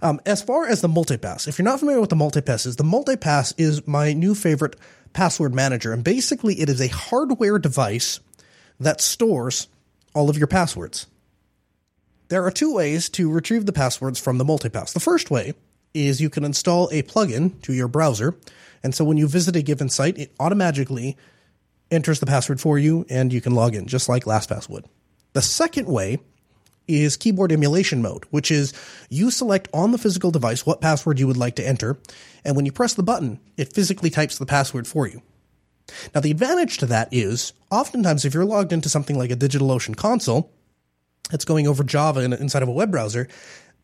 Um, as far as the Mooltipass, if you're not familiar with the Mooltipass is, the Mooltipass is my new favorite password manager, and basically it is a hardware device that stores all of your passwords. There are two ways to retrieve the passwords from the Mooltipass. The first way is you can install a plugin to your browser, and so when you visit a given site, it automatically enters the password for you, and you can log in, just like LastPass would. The second way is keyboard emulation mode, which is you select on the physical device what password you would like to enter, and when you press the button, it physically types the password for you. Now, the advantage to that is oftentimes if you're logged into something like a DigitalOcean console that's going over Java in, inside of a web browser,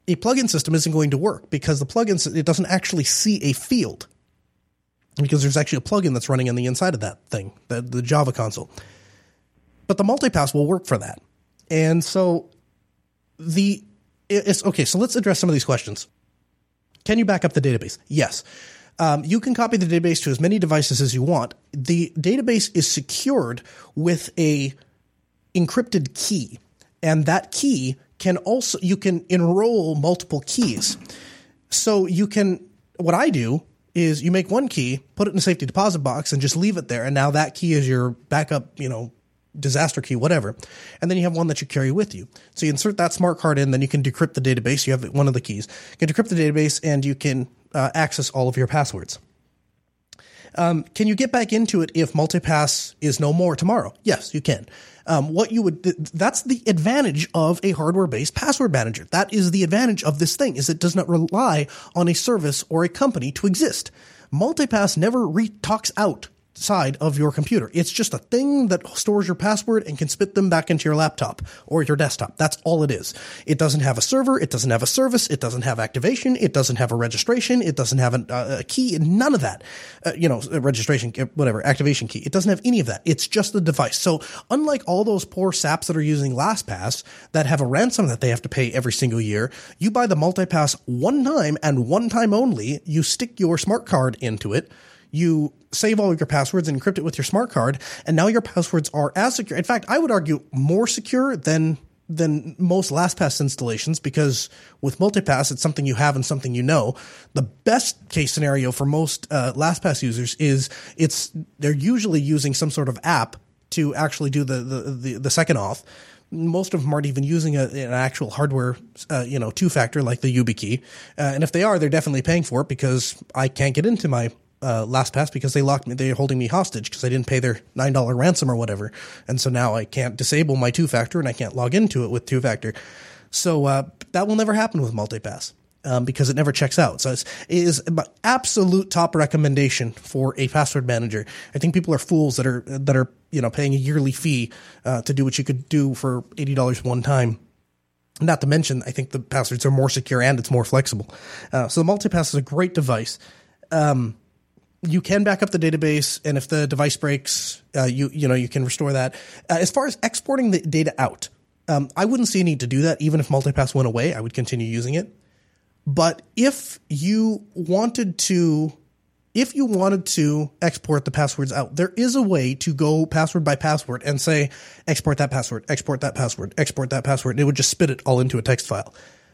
a plugin system isn't going to work because the plugin it doesn't actually see a field because there's actually a plugin that's running on the inside of that thing, the, the Java console. But the Mooltipass will work for that. And so the it's okay, so let's address some of these questions. Can you back up the database? Yes. Um, you can copy the database to as many devices as you want. The database is secured with a encrypted key, and that key can also you can enroll multiple keys. So you can what I do is you make one key, put it in a safety deposit box, and just leave it there, and now that key is your backup, you know, disaster key, whatever. And then you have one that you carry with you. So you insert that smart card in, then you can decrypt the database. You have one of the keys. You can decrypt the database, and you can uh, access all of your passwords. Um, can you get back into it if Mooltipass is no more tomorrow? Yes, you can. Um, what you would that's the advantage of a hardware based password manager. That is the advantage of this thing is it does not rely on a service or a company to exist. Mooltipass never re- talks out side of your computer. It's just a thing that stores your password and can spit them back into your laptop or your desktop. That's all it is. It doesn't have a server. It doesn't have a service. It doesn't have activation. It doesn't have a registration. It doesn't have a, uh, a key. None of that. Uh, you know, registration, whatever, activation key. It doesn't have any of that. It's just the device. So unlike all those poor saps that are using LastPass that have a ransom that they have to pay every single year, you buy the Mooltipass one time and one time only. You stick your smart card into it you save all of your passwords and encrypt it with your smart card, and now your passwords are as secure. In fact, I would argue more secure than than most LastPass installations because with Mooltipass, it's something you have and something you know. The best case scenario for most uh, LastPass users is it's they're usually using some sort of app to actually do the the the, the second auth. Most of them aren't even using a, an actual hardware, uh, you know, two factor like the YubiKey. Uh, and if they are, they're definitely paying for it because I can't get into my uh, LastPass because they locked me. They're holding me hostage because I didn't pay their nine dollar ransom or whatever, and so now I can't disable my two factor and I can't log into it with two factor. So uh, that will never happen with Mooltipass um, because it never checks out. So it's, it is my absolute top recommendation for a password manager. I think people are fools that are that are you know paying a yearly fee uh, to do what you could do for eighty dollars one time. Not to mention, I think the passwords are more secure and it's more flexible. Uh, so the Mooltipass is a great device. Um, you can back up the database, and if the device breaks, uh, you you know you can restore that. Uh, as far as exporting the data out, um, I wouldn't see a need to do that. Even if Mooltipass went away, I would continue using it. But if you wanted to, if you wanted to export the passwords out, there is a way to go password by password and say export that password, export that password, export that password. And it would just spit it all into a text file.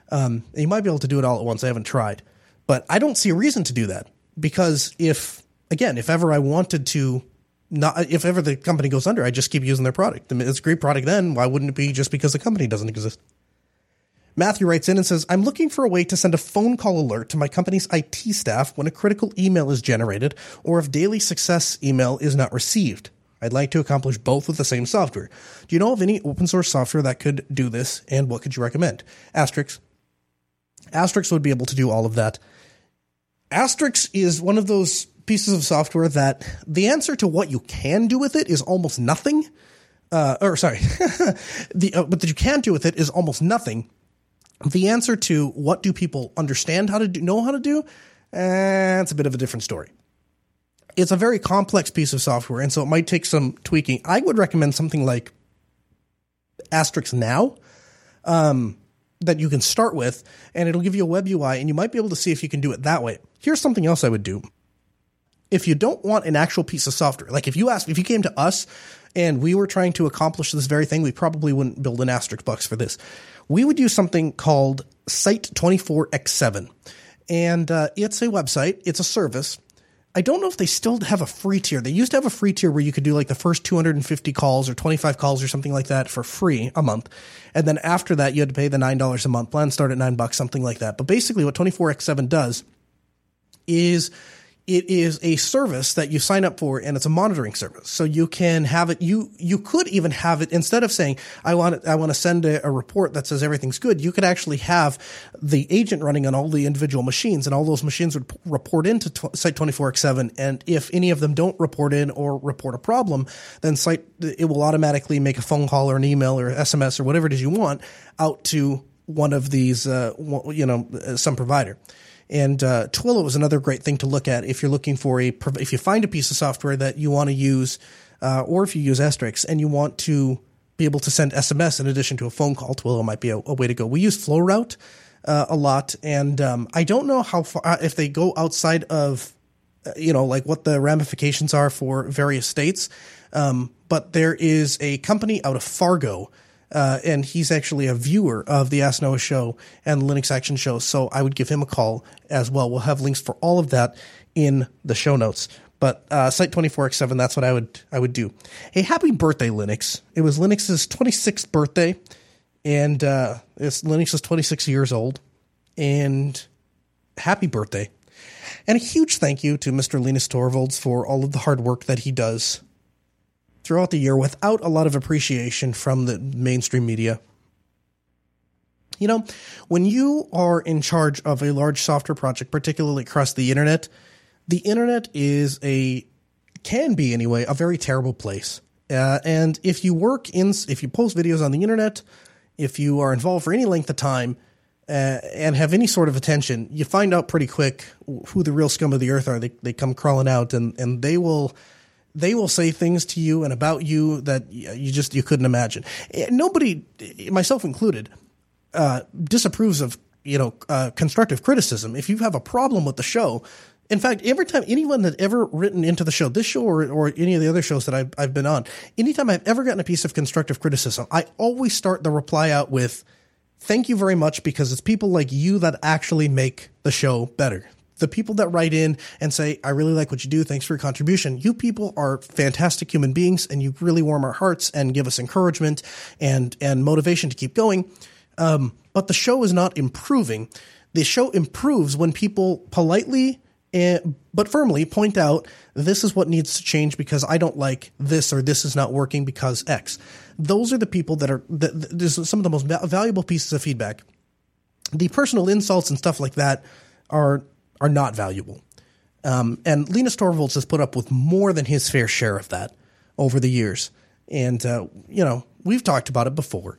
Um, you might be able to do it all at once. I haven't tried, but I don't see a reason to do that because if again, if ever I wanted to not if ever the company goes under, I just keep using their product. It's a great product then. Why wouldn't it be just because the company doesn't exist? Matthew writes in and says, I'm looking for a way to send a phone call alert to my company's IT staff when a critical email is generated or if daily success email is not received. I'd like to accomplish both with the same software. Do you know of any open source software that could do this and what could you recommend? Asterisk. Asterisk would be able to do all of that Asterisk is one of those pieces of software that the answer to what you can do with it is almost nothing. Uh, or sorry, the uh, what that you can do with it is almost nothing. The answer to what do people understand how to do, know how to do, eh, it's a bit of a different story. It's a very complex piece of software, and so it might take some tweaking. I would recommend something like AsteriskNOW. Um, that you can start with, and it'll give you a web UI, and you might be able to see if you can do it that way. Here's something else I would do. If you don't want an actual piece of software, like if you asked, if you came to us and we were trying to accomplish this very thing, we probably wouldn't build an asterisk box for this. We would use something called Site 24x7. And uh, it's a website, it's a service I don't know if they still have a free tier. They used to have a free tier where you could do like the first 250 calls or 25 calls or something like that for free a month. And then after that, you had to pay the $9 a month plan, start at nine bucks, something like that. But basically what 24x7 does is it is a service that you sign up for and it's a monitoring service. So you can have it, you, you could even have it instead of saying, I want, I want to send a, a, report that says everything's good. You could actually have the agent running on all the individual machines and all those machines would p- report into Site 24x7. And if any of them don't report in or report a problem, then Site, it will automatically make a phone call or an email or SMS or whatever it is you want out to one of these, uh, you know, some provider. And uh, Twilio is another great thing to look at if you're looking for a if you find a piece of software that you want to use, uh, or if you use Asterisk and you want to be able to send SMS in addition to a phone call. Twilio might be a, a way to go. We use FlowRoute uh, a lot, and um, I don't know how far uh, if they go outside of uh, you know like what the ramifications are for various states. Um, but there is a company out of Fargo uh, and he's actually a viewer of the Ask Noah show and Linux Action show. So I would give him a call as well. We'll have links for all of that in the show notes. But uh, Site 24x7, that's what I would I would do. Hey, happy birthday, Linux! It was Linux's 26th birthday, and uh, it's Linux is 26 years old. And happy birthday! And a huge thank you to Mr. Linus Torvalds for all of the hard work that he does throughout the year without a lot of appreciation from the mainstream media. You know, when you are in charge of a large software project, particularly across the internet, the internet is a, can be anyway, a very terrible place. Uh, and if you work in, if you post videos on the internet, if you are involved for any length of time, uh, and have any sort of attention, you find out pretty quick who the real scum of the earth are. They, they come crawling out and, and they will they will say things to you and about you that you just you couldn't imagine. Eh, nobody, myself included, uh, disapproves of you know uh, constructive criticism. If you have a problem with the show, in fact, every time anyone that ever written into the show, this show or, or any of the other shows that I've, I've been on, anytime I've ever gotten a piece of constructive criticism, I always start the reply out with, thank you very much because it's people like you that actually make the show better the people that write in and say, I really like what you do. Thanks for your contribution. You people are fantastic human beings and you really warm our hearts and give us encouragement and, and motivation to keep going. Um, but the show is not improving. The show improves when people politely and, but firmly point out this is what needs to change because I don't like this or this is not working because X. Those are the people that are, is some of the most valuable pieces of feedback. The personal insults and stuff like that are are not valuable. Um, and Linus Torvalds has put up with more than his fair share of that over the years. And, uh, you know, we've talked about it before.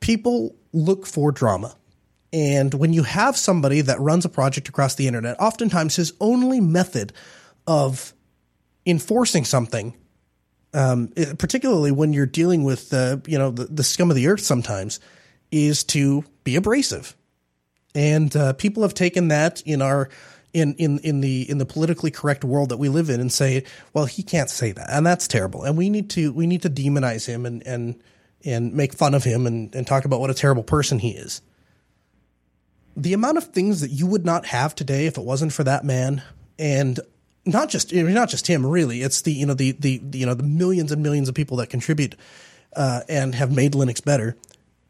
People look for drama. And when you have somebody that runs a project across the internet, oftentimes his only method of enforcing something, um, particularly when you're dealing with, uh, you know, the, the scum of the earth sometimes, is to be abrasive and uh, people have taken that in our in, in, in the in the politically correct world that we live in and say, well, he can't say that, and that's terrible, and we need to we need to demonize him and and and make fun of him and, and talk about what a terrible person he is. The amount of things that you would not have today if it wasn't for that man, and not just not just him, really, it's the you know the the, you know the millions and millions of people that contribute uh, and have made Linux better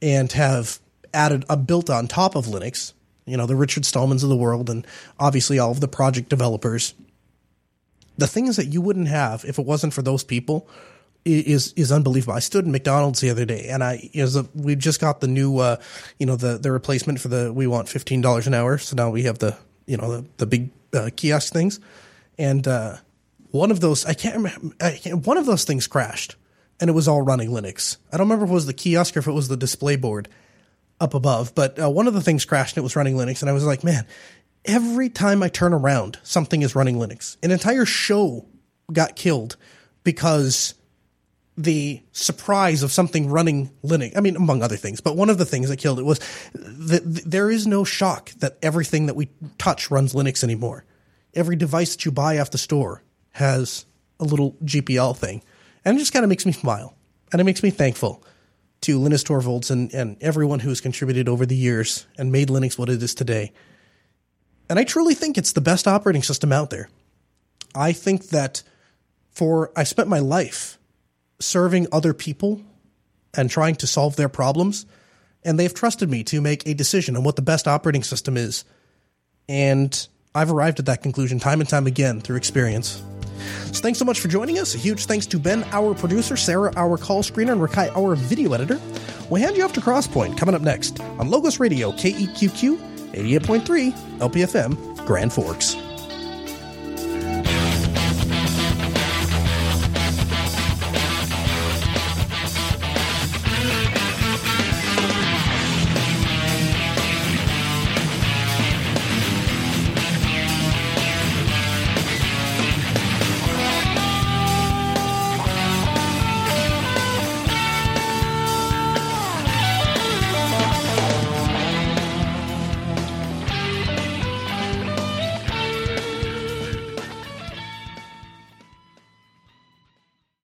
and have added a built on top of Linux you know, the Richard Stallmans of the world, and obviously all of the project developers. The things that you wouldn't have if it wasn't for those people is is unbelievable. I stood in McDonald's the other day, and I is we just got the new, uh, you know, the the replacement for the we want fifteen dollars an hour. So now we have the you know the the big uh, kiosk things, and uh, one of those I can't remember I can't, one of those things crashed, and it was all running Linux. I don't remember if it was the kiosk or if it was the display board up above, but uh, one of the things crashed and it was running Linux. And I was like, man, every time I turn around, something is running Linux. An entire show got killed because the surprise of something running Linux. I mean, among other things, but one of the things that killed it was that there is no shock that everything that we touch runs Linux anymore. Every device that you buy off the store has a little GPL thing. And it just kind of makes me smile. And it makes me thankful to Linus Torvalds and, and everyone has contributed over the years and made Linux what it is today. And I truly think it's the best operating system out there. I think that for I spent my life serving other people and trying to solve their problems, and they've trusted me to make a decision on what the best operating system is. And I've arrived at that conclusion time and time again through experience. So thanks so much for joining us. A huge thanks to Ben, our producer, Sarah, our call screener, and Rakai, our video editor. We'll hand you off to Crosspoint coming up next on Logos Radio, KEQQ, 88.3, LPFM, Grand Forks.